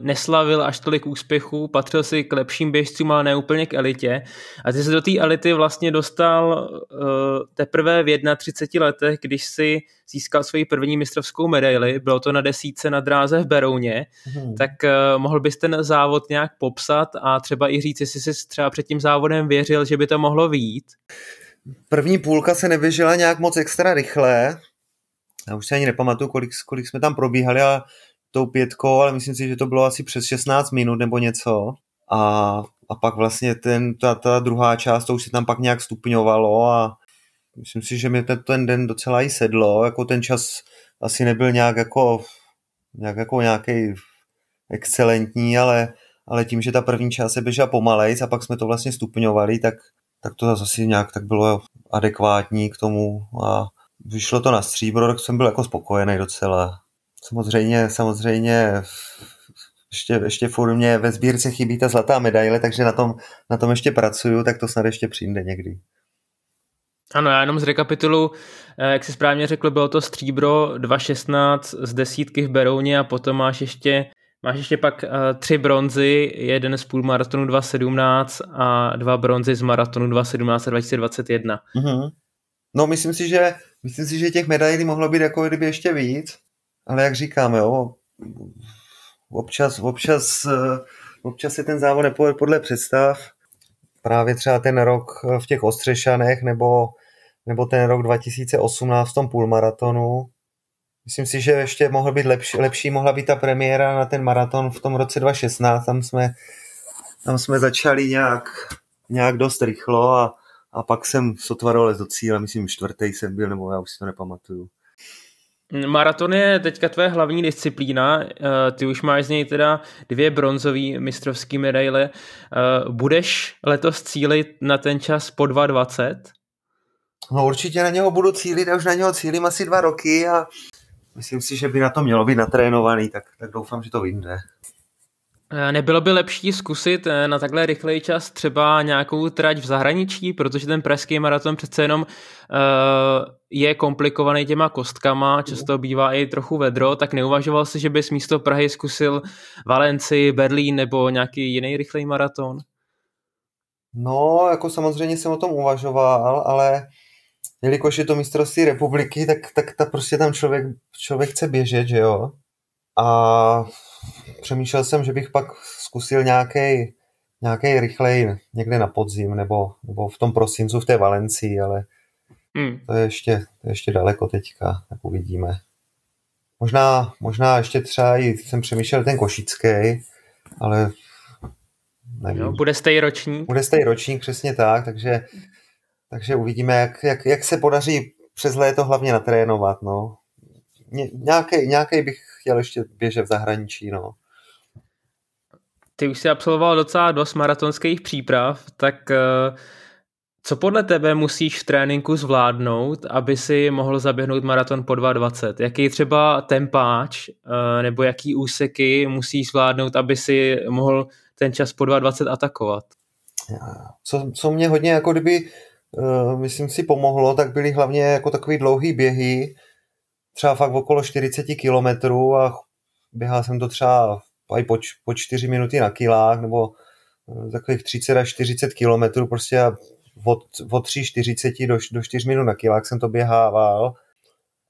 neslavil až tolik úspěchů, patřil si k lepším běžcům, ale ne úplně k elitě. A ty se do té elity vlastně dostal uh, teprve v 31 letech, když si získal svoji první mistrovskou medaili, bylo to na desíce na dráze v Berouně, hmm. tak uh, mohl bys ten závod nějak popsat a třeba i říct, jestli jsi třeba před tím závodem věřil, že by to mohlo výjít? První půlka se nevěřila nějak moc extra rychle, já už se ani nepamatuju, kolik, kolik jsme tam probíhali a tou pětkou, ale myslím si, že to bylo asi přes 16 minut nebo něco. A, a pak vlastně ten, ta, ta druhá část, to už se tam pak nějak stupňovalo a myslím si, že mi ten, ten den docela i sedlo, jako ten čas asi nebyl nějak jako, nějak jako nějaký excelentní, ale, ale tím, že ta první část se běžela pomalejc a pak jsme to vlastně stupňovali, tak, tak to zase nějak tak bylo adekvátní k tomu a vyšlo to na stříbro, tak jsem byl jako spokojený docela. Samozřejmě, samozřejmě ještě, ještě furt mě ve sbírce chybí ta zlatá medaile, takže na tom, na tom ještě pracuju, tak to snad ještě přijde někdy. Ano, já jenom z rekapitulu, eh, jak jsi správně řekl, bylo to stříbro 2.16 z desítky v Berouně a potom máš ještě, máš ještě pak uh, tři bronzy, jeden z půlmaratonu 2.17 a dva bronzy z maratonu 2.17 a 2021. Mm-hmm. No myslím si, že myslím si, že těch medailí mohlo být jako kdyby ještě víc, ale jak říkáme, jo, občas, občas, občas se ten závod nepovede podle představ. Právě třeba ten rok v těch Ostřešanech nebo, nebo ten rok 2018 v tom půlmaratonu. Myslím si, že ještě mohl být lepší, lepší mohla být ta premiéra na ten maraton v tom roce 2016. Tam jsme, tam jsme začali nějak, nějak dost rychlo a a pak jsem sotva dolez do cíle, myslím čtvrtý jsem byl, nebo já už si to nepamatuju. Maraton je teďka tvé hlavní disciplína, eh, ty už máš z něj teda dvě bronzové mistrovské medaile. Eh, budeš letos cílit na ten čas po 2.20? No určitě na něho budu cílit a už na něho cílím asi dva roky a myslím si, že by na to mělo být natrénovaný, tak, tak doufám, že to vyjde. Eh, nebylo by lepší zkusit eh, na takhle rychlej čas třeba nějakou trať v zahraničí, protože ten pražský maraton přece jenom uh, je komplikovaný těma kostkama, často bývá i trochu vedro, tak neuvažoval si, že bys místo Prahy zkusil Valenci, Berlín nebo nějaký jiný rychlej maraton? No, jako samozřejmě jsem o tom uvažoval, ale jelikož je to mistrovství republiky, tak, tak ta prostě tam člověk, člověk chce běžet, že jo? A přemýšlel jsem, že bych pak zkusil nějaký nějaký rychlej někde na podzim nebo, nebo v tom prosincu v té Valencii, ale hmm. to, je ještě, to je ještě daleko teďka, tak uvidíme. Možná, možná ještě třeba i jsem přemýšlel ten košický, ale nevím. No, bude stej ročník. Bude stej ročník, přesně tak, takže, takže uvidíme, jak, jak, jak se podaří přes léto hlavně natrénovat, no. Nějaký, nějaký bych chtěl ještě běžet v zahraničí, no. Ty už jsi absolvoval docela dost maratonských příprav, tak uh co podle tebe musíš v tréninku zvládnout, aby si mohl zaběhnout maraton po 2.20? Jaký třeba tempáč eh, nebo jaký úseky musíš zvládnout, aby si mohl ten čas po 2.20 atakovat? Co, co mě hodně jako kdyby, uh, myslím si, pomohlo, tak byly hlavně jako takový dlouhý běhy, třeba fakt okolo 40 kilometrů a běhal jsem to třeba i po, po 4 minuty na kilách, nebo eh, takových 30 až 40 kilometrů prostě od, od 3,40 do, do 4 minut na kilák jsem to běhával.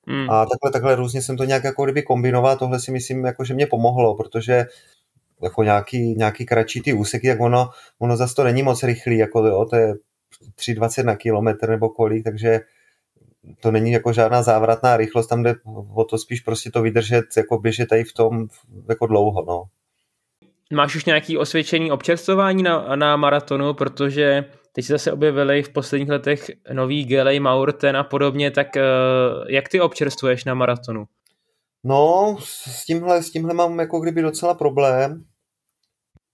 Hmm. A takhle, takhle různě jsem to nějak jako kdyby kombinoval, tohle si myslím, jako, že mě pomohlo, protože jako nějaký, nějaký kratší ty úseky, jak ono, ono zase to není moc rychlý, jako jo, to je 3,20 na kilometr nebo kolik, takže to není jako žádná závratná rychlost, tam jde o to spíš prostě to vydržet, jako běžet tady v tom jako dlouho, no. Máš už nějaký osvědčení občerstvování na, na maratonu, protože teď se zase objevily v posledních letech nový Gelej, Maurten a podobně, tak uh, jak ty občerstvuješ na maratonu? No, s tímhle, s tímhle mám jako kdyby docela problém,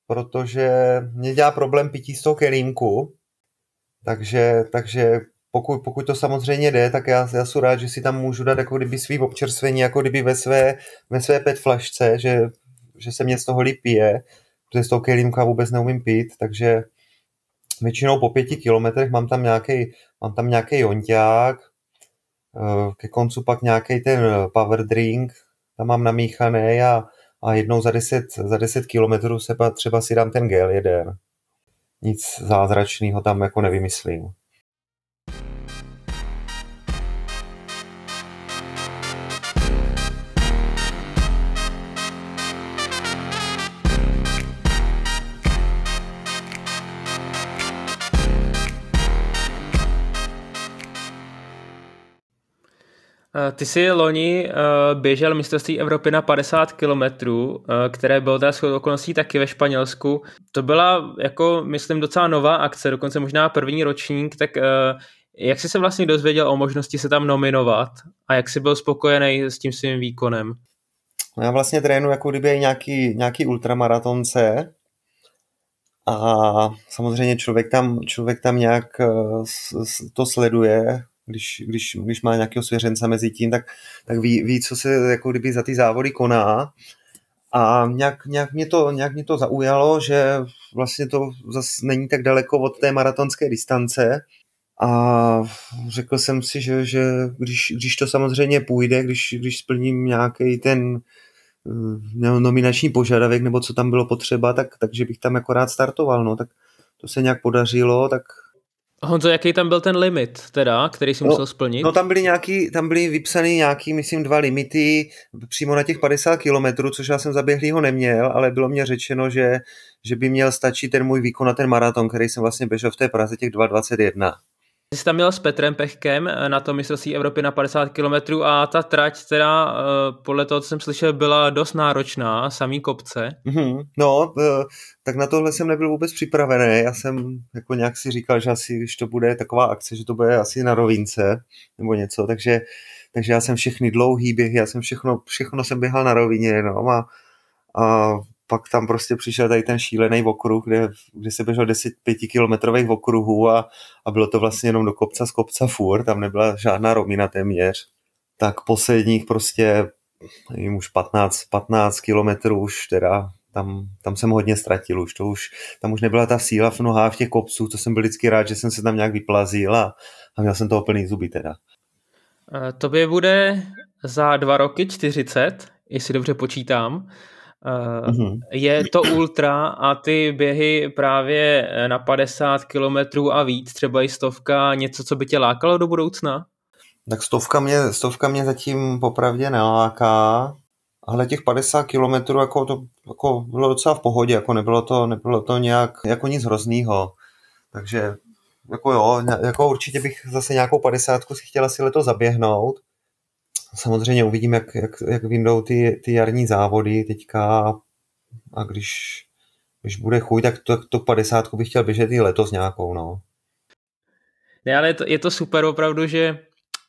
protože mě dělá problém pití z toho kelímku, takže, takže pokud, pokud to samozřejmě jde, tak já, já jsem rád, že si tam můžu dát jako kdyby svý občerstvení, jako kdyby ve své, ve své pet flašce, že, že se mě z toho líp pije, protože z toho kelímka vůbec neumím pít, takže většinou po pěti kilometrech mám tam nějaký, mám tam nějaký jonťák, eh, ke koncu pak nějaký ten power drink, tam mám namíchaný a, a jednou za 10, za 10 kilometrů se třeba si dám ten gel jeden. Nic zázračného tam jako nevymyslím. Ty jsi loni uh, běžel mistrovství Evropy na 50 kilometrů, uh, které bylo teda shodou okolností taky ve Španělsku. To byla, jako myslím, docela nová akce, dokonce možná první ročník, tak jak jsi se vlastně dozvěděl o možnosti se tam nominovat a jak jsi byl spokojený s tím svým výkonem? No já vlastně trénu jako kdyby nějaký, nějaký ultramaratonce a samozřejmě člověk tam, člověk tam nějak to sleduje, když, když, když má nějakého svěřence mezi tím, tak, tak ví, ví, co se jako kdyby za ty závody koná. A nějak, nějak, mě to, nějak mě to zaujalo, že vlastně to zase není tak daleko od té maratonské distance. A řekl jsem si, že, že když, když to samozřejmě půjde, když, když splním nějaký ten eh, nominační požadavek, nebo co tam bylo potřeba, tak, takže bych tam jako rád startoval. No. Tak to se nějak podařilo, tak Honzo, jaký tam byl ten limit, teda, který jsi no, musel splnit? No tam byly, nějaký, tam byly vypsané nějaký, myslím, dva limity přímo na těch 50 kilometrů, což já jsem zaběhlýho neměl, ale bylo mě řečeno, že, že by měl stačit ten můj výkon na ten maraton, který jsem vlastně běžel v té Praze těch 2.21. Jsi tam měl s Petrem Pechkem na to mistrovství Evropy na 50 km a ta trať teda eh, podle toho, co jsem slyšel, byla dost náročná, samý kopce. Mm-hmm. No, eh, tak na tohle jsem nebyl vůbec připravený. Já jsem jako nějak si říkal, že asi, když to bude taková akce, že to bude asi na rovince nebo něco, takže, takže já jsem všechny dlouhý běhy, já jsem všechno, všechno jsem běhal na rovině, no, a, a pak tam prostě přišel tady ten šílený okruh, kde, kde se běžel 10 5 okruhů a, a bylo to vlastně jenom do kopca z kopca furt, tam nebyla žádná rovina téměř. Tak posledních prostě nevím, už 15, 15 kilometrů už teda tam, tam jsem hodně ztratil už, to už, tam už nebyla ta síla v nohách v těch kopců, to jsem byl vždycky rád, že jsem se tam nějak vyplazil a, a měl jsem toho plný zuby teda. Tobě bude za dva roky 40, jestli dobře počítám. Uh, Je to ultra a ty běhy právě na 50 kilometrů a víc, třeba i stovka, něco, co by tě lákalo do budoucna? Tak stovka mě, stovka mě zatím popravdě neláká, ale těch 50 kilometrů jako to jako bylo docela v pohodě, jako nebylo to, nebylo to nějak jako nic hroznýho. Takže jako jo, jako určitě bych zase nějakou 50 si chtěla si letos zaběhnout. Samozřejmě uvidíme, jak, jak, jak vyjdou ty, ty jarní závody teďka a když, když bude chuť, tak to, to 50 bych chtěl běžet i letos nějakou, no. Ne, ale je to, je to super opravdu, že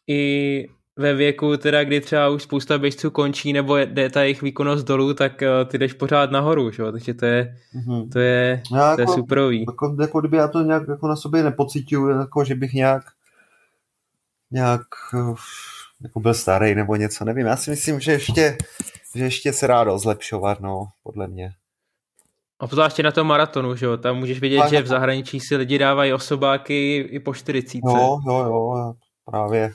i ve věku, teda, kdy třeba už spousta běžců končí nebo jde ta jejich výkonnost dolů, tak uh, ty jdeš pořád nahoru, že? takže to je, mm-hmm. to je, já to jako, je superový. Jako, jako, kdyby já to nějak jako na sobě nepocituju, jako že bych nějak nějak uh, jako byl starý nebo něco, nevím. Já si myslím, že ještě, že ještě se rád zlepšovat, no, podle mě. A ještě na tom maratonu, že jo? Tam můžeš vidět, že v zahraničí si lidi dávají osobáky i po 40. Jo, jo, jo, právě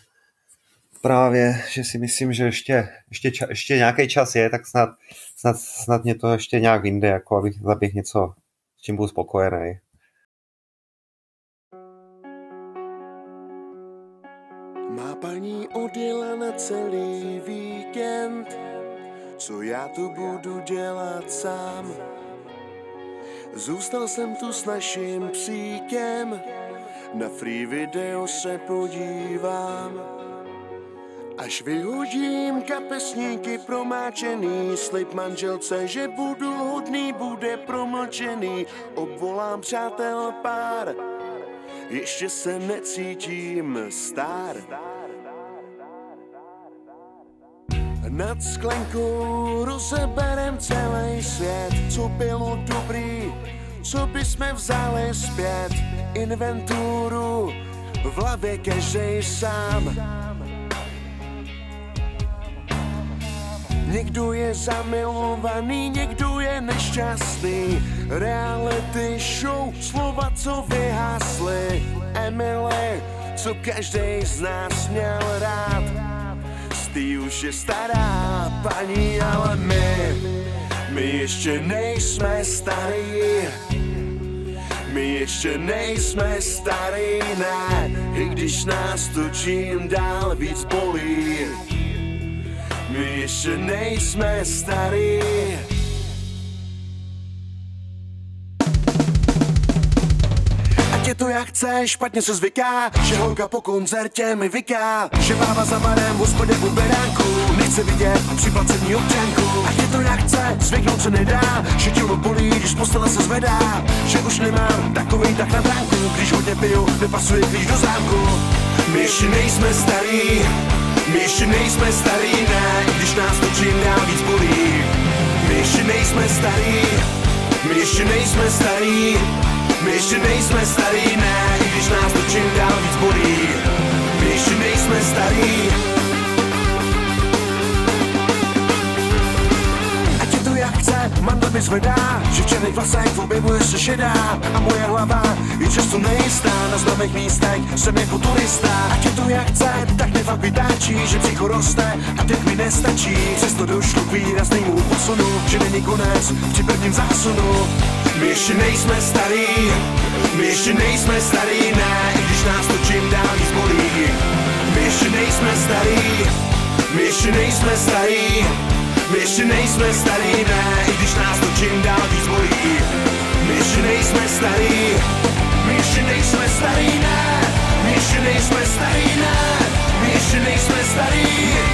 právě, že si myslím, že ještě, ještě, ča, ještě nějaký čas je, tak snad, snad, snad mě to ještě nějak vyjde, jako abych, abych něco, s čím byl spokojený. Má paní odjela na celý víkend, co já tu budu dělat sám. Zůstal jsem tu s naším psíkem, na free video se podívám. Až vyhodím kapesníky promáčený, slib manželce, že budu hodný, bude promlčený. Obvolám přátel pár, ještě se necítím star. Nad sklenkou rozeberem celý svět, co bylo dobrý, co by jsme vzali zpět. Inventuru v hlavě každej sám. Někdo je zamilovaný, někdo je nešťastný. Reality show, slova, co vyhasly. Emily, co každý z nás měl rád. Stý už je stará paní, ale my, my ještě nejsme starí. My ještě nejsme starý, ne, i když nás to čím dál víc bolí. My ještě nejsme starí. Ať je to jak chce, špatně se zvyká, že holka po koncertě mi vyká, že bába za barem v hospodě po beránku nechce vidět připlacení občanku. Ať je to jak chce, zvyknout se nedá, že tělo bolí, když postele se zvedá, že už nemám takový tak na bránku, když hodně piju, nepasuje klíč do zámku. My ještě nejsme starí, my ještě nejsme starý, ne, když nás to čím dál víc bolí. My ještě nejsme starý, my ještě nejsme starý, my ještě nejsme starý, ne, když nás to čím dál víc bolí. My ještě nejsme starý, mandle mi zvedá, že v černých vlasech objevuje se šedá a moje hlava je často nejistá, na známých místech jsem jako turista. Ať je to jak chce, tak mě fakt vytáčí, že psycho roste a teď mi nestačí. Přesto došlo k výraznému posunu, že není konec při prvním zásunu. My ještě nejsme starý, my ještě nejsme starý, ne, i když nás to čím dál víc bolí. My ještě nejsme starý, my ještě nejsme starý, my ještě nejsme starý, ne, i když nás to čím dál víc bolí. My ještě nejsme starý, my ještě nejsme starý, ne, my ještě nejsme starý, ne, my ještě nejsme starý,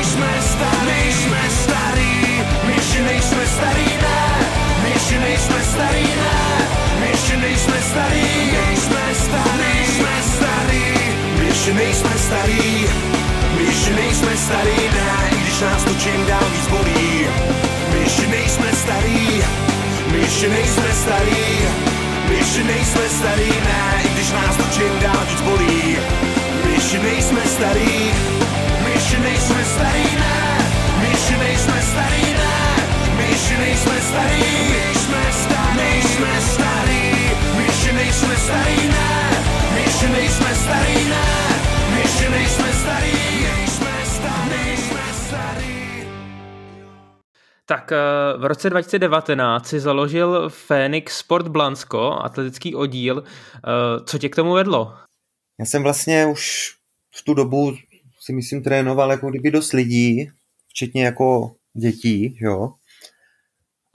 jsme starý, jsme starý, my ještě nejsme starý, ne, my ještě nejsme starý, ne, my ještě nejsme starý, jsme starý, jsme starý, my ještě nejsme starý, my ještě nejsme starý, ne, když nás to čím dál víc bolí. My ještě nejsme starý, my ještě nejsme starý, my ještě nejsme starý, ne, i když nás to čím dál víc bolí. My ještě nejsme starý, my ještě nejsme starý, ne, my ještě nejsme starý, ne, my ještě nejsme starý, jsme starý, jsme starý, my ještě nejsme starý, ne, my ještě nejsme starý, ne, my ještě nejsme starý. Tak eh, v roce 2019 si založil Phoenix Sport Blansko, atletický oddíl. Eh, co tě k tomu vedlo? Já jsem vlastně už v tu dobu si myslím trénoval jako kdyby dost lidí, včetně jako dětí, jo.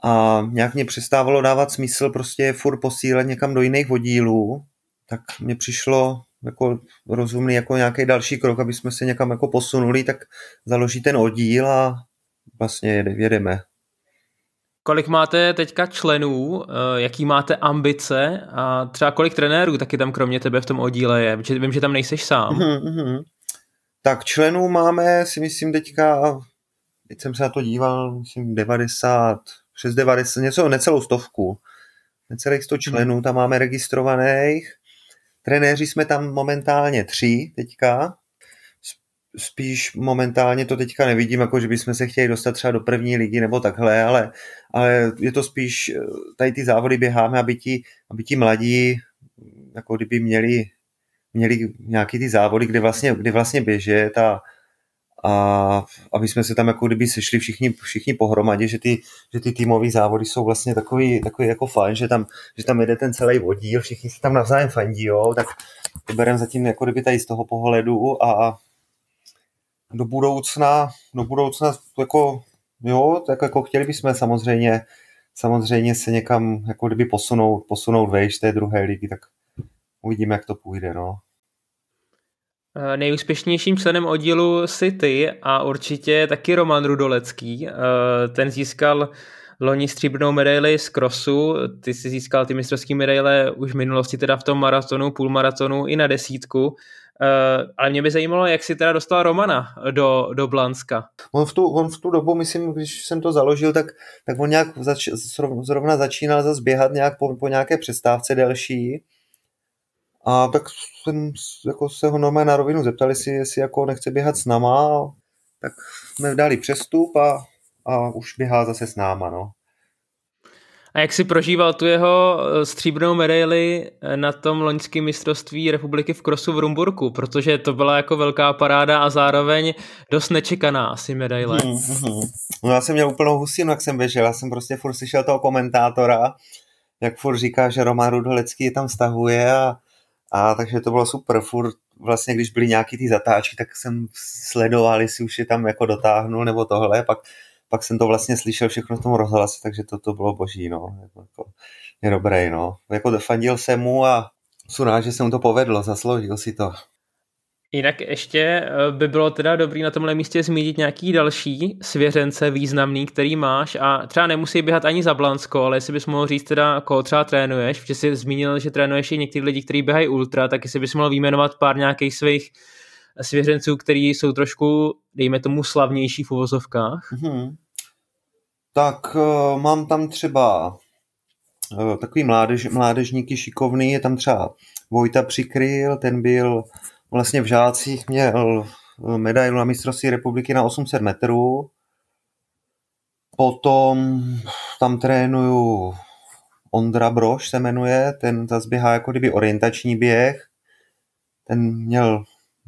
A nějak mě přestávalo dávat smysl prostě furt posílat někam do jiných oddílů, tak mě přišlo jako rozumný jako nějaký další krok, aby jsme se někam jako posunuli, tak založí ten oddíl a vlastně jedeme. Kolik máte teďka členů, eh, jaký máte ambice a třeba kolik trenérů taky tam kromě tebe v tom oddíle je? Vím, že tam nejseš sám. Mm-hmm. Tak členů máme si myslím teďka, teď jsem se na to díval, myslím 90, přes 90, něco, necelou stovku. Necelých 100 členů tam máme registrovaných. Trenéři jsme tam momentálně tři teďka. Spíš momentálně to teďka nevidím, jako že bychom se chtěli dostat třeba do první ligy nebo takhle, ale, ale je to spíš, tady ty závody běháme, aby ti, aby ti mladí jako kdyby měli, měli nějaký ty závody, kde vlastně, kde vlastně běžet a, a aby jsme se tam jako kdyby sešli všichni, všichni pohromadě, že ty, že ty týmové závody jsou vlastně takový, takový jako fajn, že tam, že tam jede ten celý vodíl, všichni se tam navzájem fandí, jo, tak to bereme zatím jako kdyby tady z toho pohledu a do budoucna, do budoucna jako, jo, tak jako chtěli bychom samozřejmě, samozřejmě se někam jako kdyby posunout, posunout vejš té druhé ligy, tak uvidíme, jak to půjde, no. Eh, nejúspěšnějším členem oddílu si ty a určitě taky Roman Rudolecký. Eh, ten získal loni stříbrnou medaili z krosu, ty si získal ty mistrovské medaile už v minulosti teda v tom maratonu, půlmaratonu i na desítku. Uh, ale mě by zajímalo, jak si teda dostal Romana do, do Blanska. On v, tu, on v tu dobu, myslím, když jsem to založil, tak, tak on nějak zač, zrovna začínal zase běhat nějak po, po nějaké přestávce delší a tak jsem jako se ho normálně na rovinu zeptali si, jestli jako nechce běhat s náma, tak jsme dali přestup a, a už běhá zase s náma, no. A jak si prožíval tu jeho eh, stříbrnou medaili eh, na tom loňském mistrovství republiky v krosu v Rumburku, protože to byla jako velká paráda a zároveň dost nečekaná asi medaile. Hmm, hmm. No já jsem měl úplnou husinu, jak jsem běžel, já jsem prostě furt slyšel toho komentátora, jak furt říká, že Roman Rudolecký je tam stahuje a a takže to bylo super, furt vlastně, když byly nějaký ty zatáčky, tak jsem sledoval, jestli už je tam jako dotáhnul nebo tohle, pak, pak jsem to vlastně slyšel všechno v tom rozhlase, takže to, to bylo boží, no. Jako, je dobré, no. Jako fandil jsem mu a jsem rád, že se mu to povedlo, zasloužil si to. Jinak ještě eh, by bylo teda dobrý na tomhle místě zmínit nějaký další svěřence významný, který máš a třeba nemusí běhat ani za Blansko, ale jestli bys mohl říct teda, koho třeba trénuješ, protože jsi zmínil, že trénuješ i některý lidi, kteří běhají ultra, tak jestli bys mohl vyjmenovat pár nějakých svých svěřenců, který jsou trošku, dejme tomu, slavnější v uvozovkách. Mm-hmm. Tak uh, mám tam třeba uh, takový mládež, mládežníky šikovný, je tam třeba Vojta Přikryl, ten byl vlastně v žácích měl eh, medailu na mistrovství republiky na 800 metrů. Potom tam trénuju Ondra Broš se jmenuje, ten zase běhá jako kdyby orientační běh. Ten měl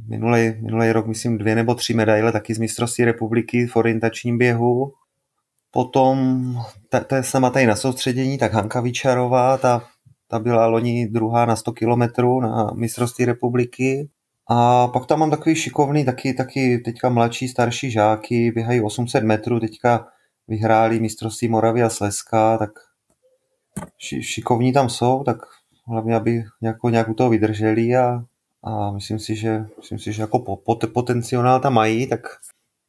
minulý, minulý rok, myslím, dvě nebo tři medaile taky z mistrovství republiky v orientačním běhu. Potom, to je sama tady na soustředění, tak Hanka Vyčarová, ta, ta byla loni druhá na 100 kilometrů na mistrovství republiky. A pak tam mám takový šikovný, taky, taky teďka mladší, starší žáky, běhají 800 metrů, teďka vyhráli mistrovství Moravy a Slezska, tak ši, šikovní tam jsou, tak hlavně, aby nějakou, nějak u toho vydrželi a, a myslím si, že, myslím si, že jako pot, potenciál tam mají, tak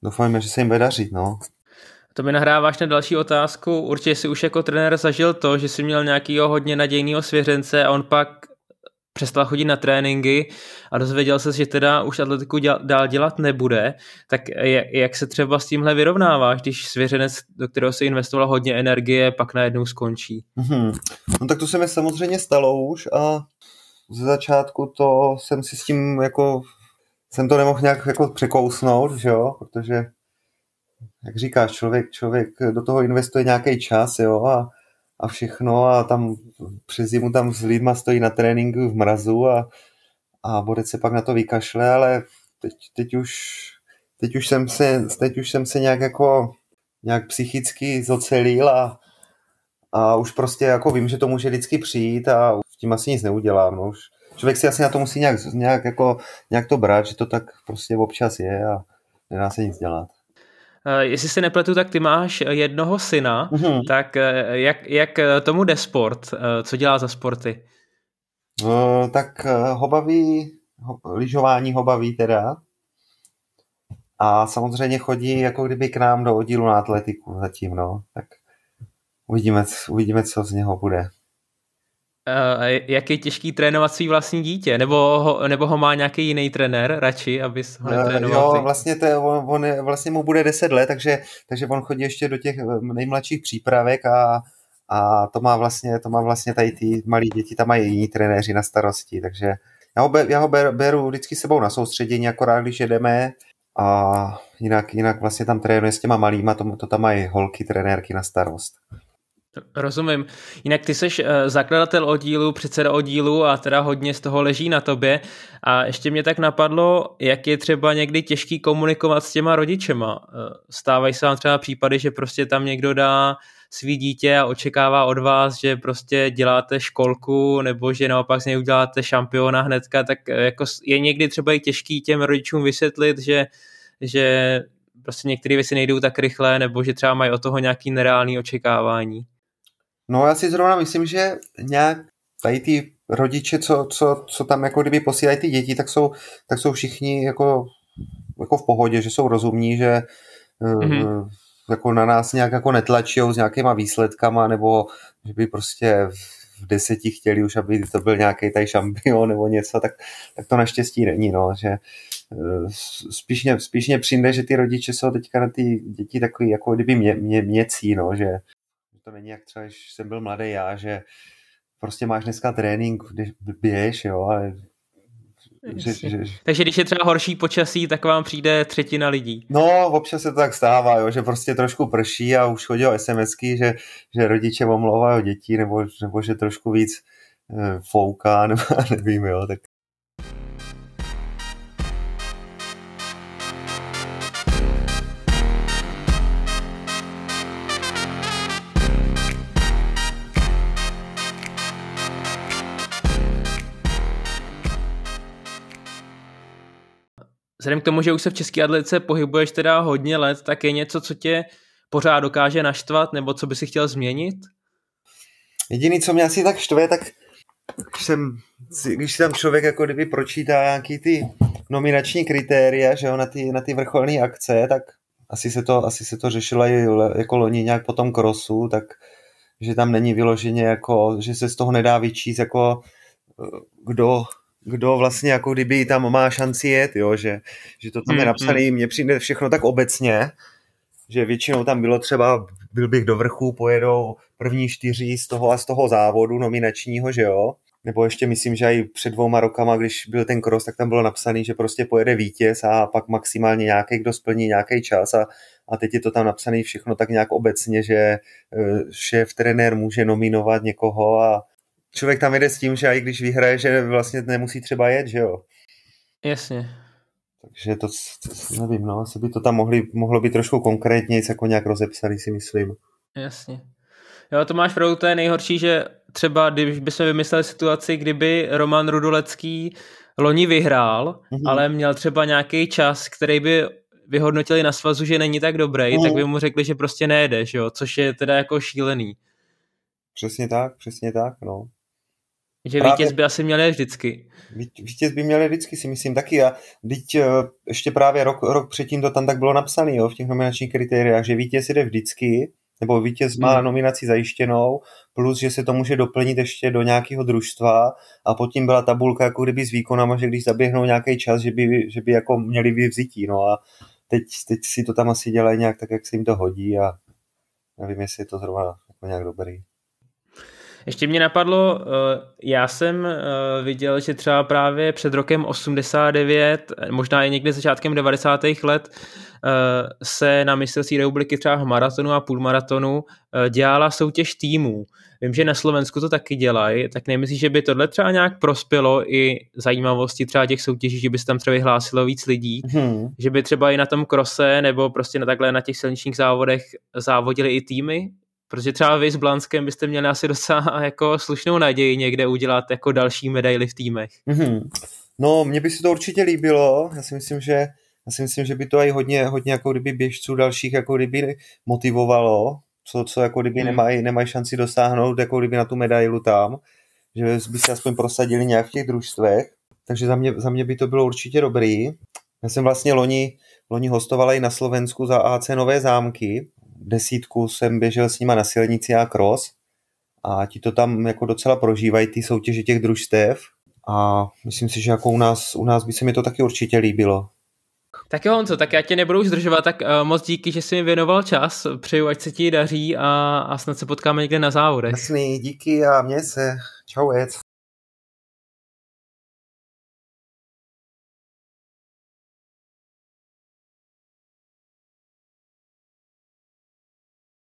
doufáme, že se jim bude dařit, no. To mi nahráváš na další otázku. Určitě si už jako trenér zažil to, že jsi měl nějakého hodně nadějného svěřence a on pak přestal chodit na tréninky a dozvěděl se, že teda už atletiku děl, dál dělat nebude, tak jak se třeba s tímhle vyrovnáváš, když svěřenec, do kterého se investoval hodně energie, pak najednou skončí? Mm-hmm. No tak to se mi samozřejmě stalo už a ze začátku to jsem si s tím jako, jsem to nemohl nějak jako překousnout, že jo, protože jak říkáš, člověk, člověk do toho investuje nějaký čas, jo, a a všechno a tam přes zimu tam s lidma stojí na tréninku v mrazu a, a Borec se pak na to vykašle, ale teď, teď, už, teď, už jsem se, teď už jsem se nějak jako nějak psychicky zocelil a, a už prostě jako vím, že to může vždycky přijít a tím asi nic neudělám. No. Už člověk si asi na to musí nějak, nějak, jako, nějak to brát, že to tak prostě občas je a nedá se nic dělat. Eh, jestli se nepletu, tak ty máš jednoho syna, mm-hmm. tak eh, jak, jak tomu jde sport? Eh, co dělá za sporty? Uh, tak ho baví, lyžování ho baví teda. A samozřejmě chodí jako kdyby k nám do oddílu na atletiku zatím, no. Tak uvidíme, uvidíme co z něho bude. Uh, jak je těžký trénovat svý vlastní dítě? Nebo ho, nebo ho má nějaký jiný trenér radši, aby ho netrénoval? Uh, jo, vlastně, to, on, on, vlastně mu bude 10 let, takže, takže on chodí ještě do těch nejmladších přípravek a, a to má vlastně, to má vlastně tady ty malí děti, tam mají jiní trenéři na starosti, takže já ho, já ho beru, beru vždycky sebou na soustředění, akorát když jedeme a jinak, jinak vlastně tam trénuje s těma malýma, to, to tam mají holky, trenérky na starost. Rozumím. Jinak ty jsi eh, zakladatel oddílu, předseda oddílu a teda hodně z toho leží na tobě. A ještě mě tak napadlo, jak je třeba někdy těžký komunikovat s těma rodičema. Eh, stávají se vám třeba případy, že prostě tam někdo dá svý dítě a očekává od vás, že prostě děláte školku nebo že naopak z něj uděláte šampiona hnedka, tak eh, jako je někdy třeba i těžký těm rodičům vysvětlit, že, že prostě některé věci nejdou tak rychle nebo že třeba mají od toho nějaký nereálný očekávání. No já si zrovna myslím, že nějak tady ty rodiče, co, co, co tam jako kdyby posílají ty děti, tak jsou, tak jsou všichni jako, jako v pohodě, že jsou rozumní, že mm-hmm. jako na nás nějak jako netlačí s nějakýma výsledkama, nebo že by prostě v deseti chtěli už, aby to byl nějaký tady šampion nebo něco, tak, tak to naštěstí není, no, že eh, spíš mě, spíš mě přijde, že ty rodiče jsou teďka na ty děti takový jako kdyby mě, mě, měcí, no, že to není jak třeba, když jsem byl mladý já, že prostě máš dneska trénink, když běž, jo, ale že, že... Takže když je třeba horší počasí, tak vám přijde třetina lidí. No, občas se to tak stává, jo, že prostě trošku prší a už chodí o SMSky, že, že rodiče omlouvají děti, nebo, nebo že trošku víc e, fouká, [laughs] nebo nevím, jo, tak Vzhledem k tomu, že už se v České atletice pohybuješ teda hodně let, tak je něco, co tě pořád dokáže naštvat, nebo co by si chtěl změnit? Jediný, co mě asi tak štve, tak jsem, když tam člověk jako kdyby pročítá nějaký ty nominační kritéria, že jo, na ty, na ty vrcholné akce, tak asi se to, asi se to řešilo i jako loni nějak po tom krosu, tak že tam není vyloženě jako, že se z toho nedá vyčíst jako eh, kdo kdo vlastně jako kdyby tam má šanci jet, jo, že, že to tam je hmm, napsané, hmm. mně přijde všechno tak obecně, že většinou tam bylo třeba, byl bych do vrchu, pojedou první čtyři z toho a z toho závodu nominačního, že jo, nebo ještě myslím, že i před dvouma rokama, když byl ten cross, tak tam bylo napsané, že prostě pojede vítěz a pak maximálně nějaký, kdo splní nějaký čas a, a teď je to tam napsané všechno tak nějak obecně, že eh, šéf trenér může nominovat někoho a, člověk tam jede s tím, že i když vyhraje, že vlastně nemusí třeba jet, že jo. Jasně. Takže to, to nevím, no, asi by to tam mohli, mohlo být trošku konkrétně, jako nějak rozepsaný, si myslím. Jasně. Jo, to máš pravdu, to je nejhorší, že třeba když bychom vymysleli situaci, kdyby Roman Rudolecký loni vyhrál, mm-hmm. ale měl třeba nějaký čas, který by vyhodnotili na svazu, že není tak dobrý, mm-hmm. tak by mu řekli, že prostě nejedeš, jo, což je teda jako šílený. Přesně tak, přesně tak, no. Že právě, vítěz by asi měl vždycky. Vítěz by měl vždycky, si myslím taky. A teď eh, ještě právě rok, rok předtím to tam tak bylo napsané jo, v těch nominačních kritériách, že vítěz jde vždycky, nebo vítěz má hmm. nominaci zajištěnou, plus, že se to může doplnit ještě do nějakého družstva a pod tím byla tabulka jako kdyby s výkonama, že když zaběhnou nějaký čas, že by, že by jako měli vyvzití. No a teď, teď si to tam asi dělají nějak tak, jak se jim to hodí a nevím, jestli je to zrovna jako nějak dobrý. Ještě mě napadlo, eh, já jsem eh, viděl, že třeba právě před rokem 89, možná i někdy začátkem 90. let, eh, se na mistrovství republiky třeba v maratonu a půlmaratonu dělala soutěž týmů. Vím, že na Slovensku to taky dělají, tak nemyslíš, že by tohle třeba nějak prospělo i zajímavosti třeba těch soutěží, že by se tam třeba vyhlásilo víc lidí, hmm. že by třeba i na tom krose nebo prostě na takhle na těch silničních závodech závodili i týmy, Protože třeba vy s Blanskem byste měli asi docela [laughs] jako slušnou naději někde udělat jako další medaily v týmech. Mm-hmm. No, mně by se to určitě líbilo. Já si myslím, že já si myslím, že by to i hodně, hodně jako kdyby běžců dalších jako kdyby motivovalo, co, co jako kdyby hmm. nemají, nemají šanci dosáhnout jako kdyby na tu medailu tam, že by se aspoň prosadili nějak v těch družstvech. takže za mě, za mě by to bylo určitě dobrý. Já jsem vlastně loni, loni hostoval i na Slovensku za AC Nové zámky. Desítku jsem běžel s nima na silnici a cross a ti to tam jako docela prožívají, ty soutěže těch družstev a myslím si, že jako u nás, u nás by se mi to taky určitě líbilo. Tak jo, Honzo, tak já tě nebudu už zdržovat, tak uh, moc díky, že jsi mi věnoval čas. Přeju, ať se ti daří a, a snad se potkáme někde na závodech. Jasný, díky a mě se. Čau,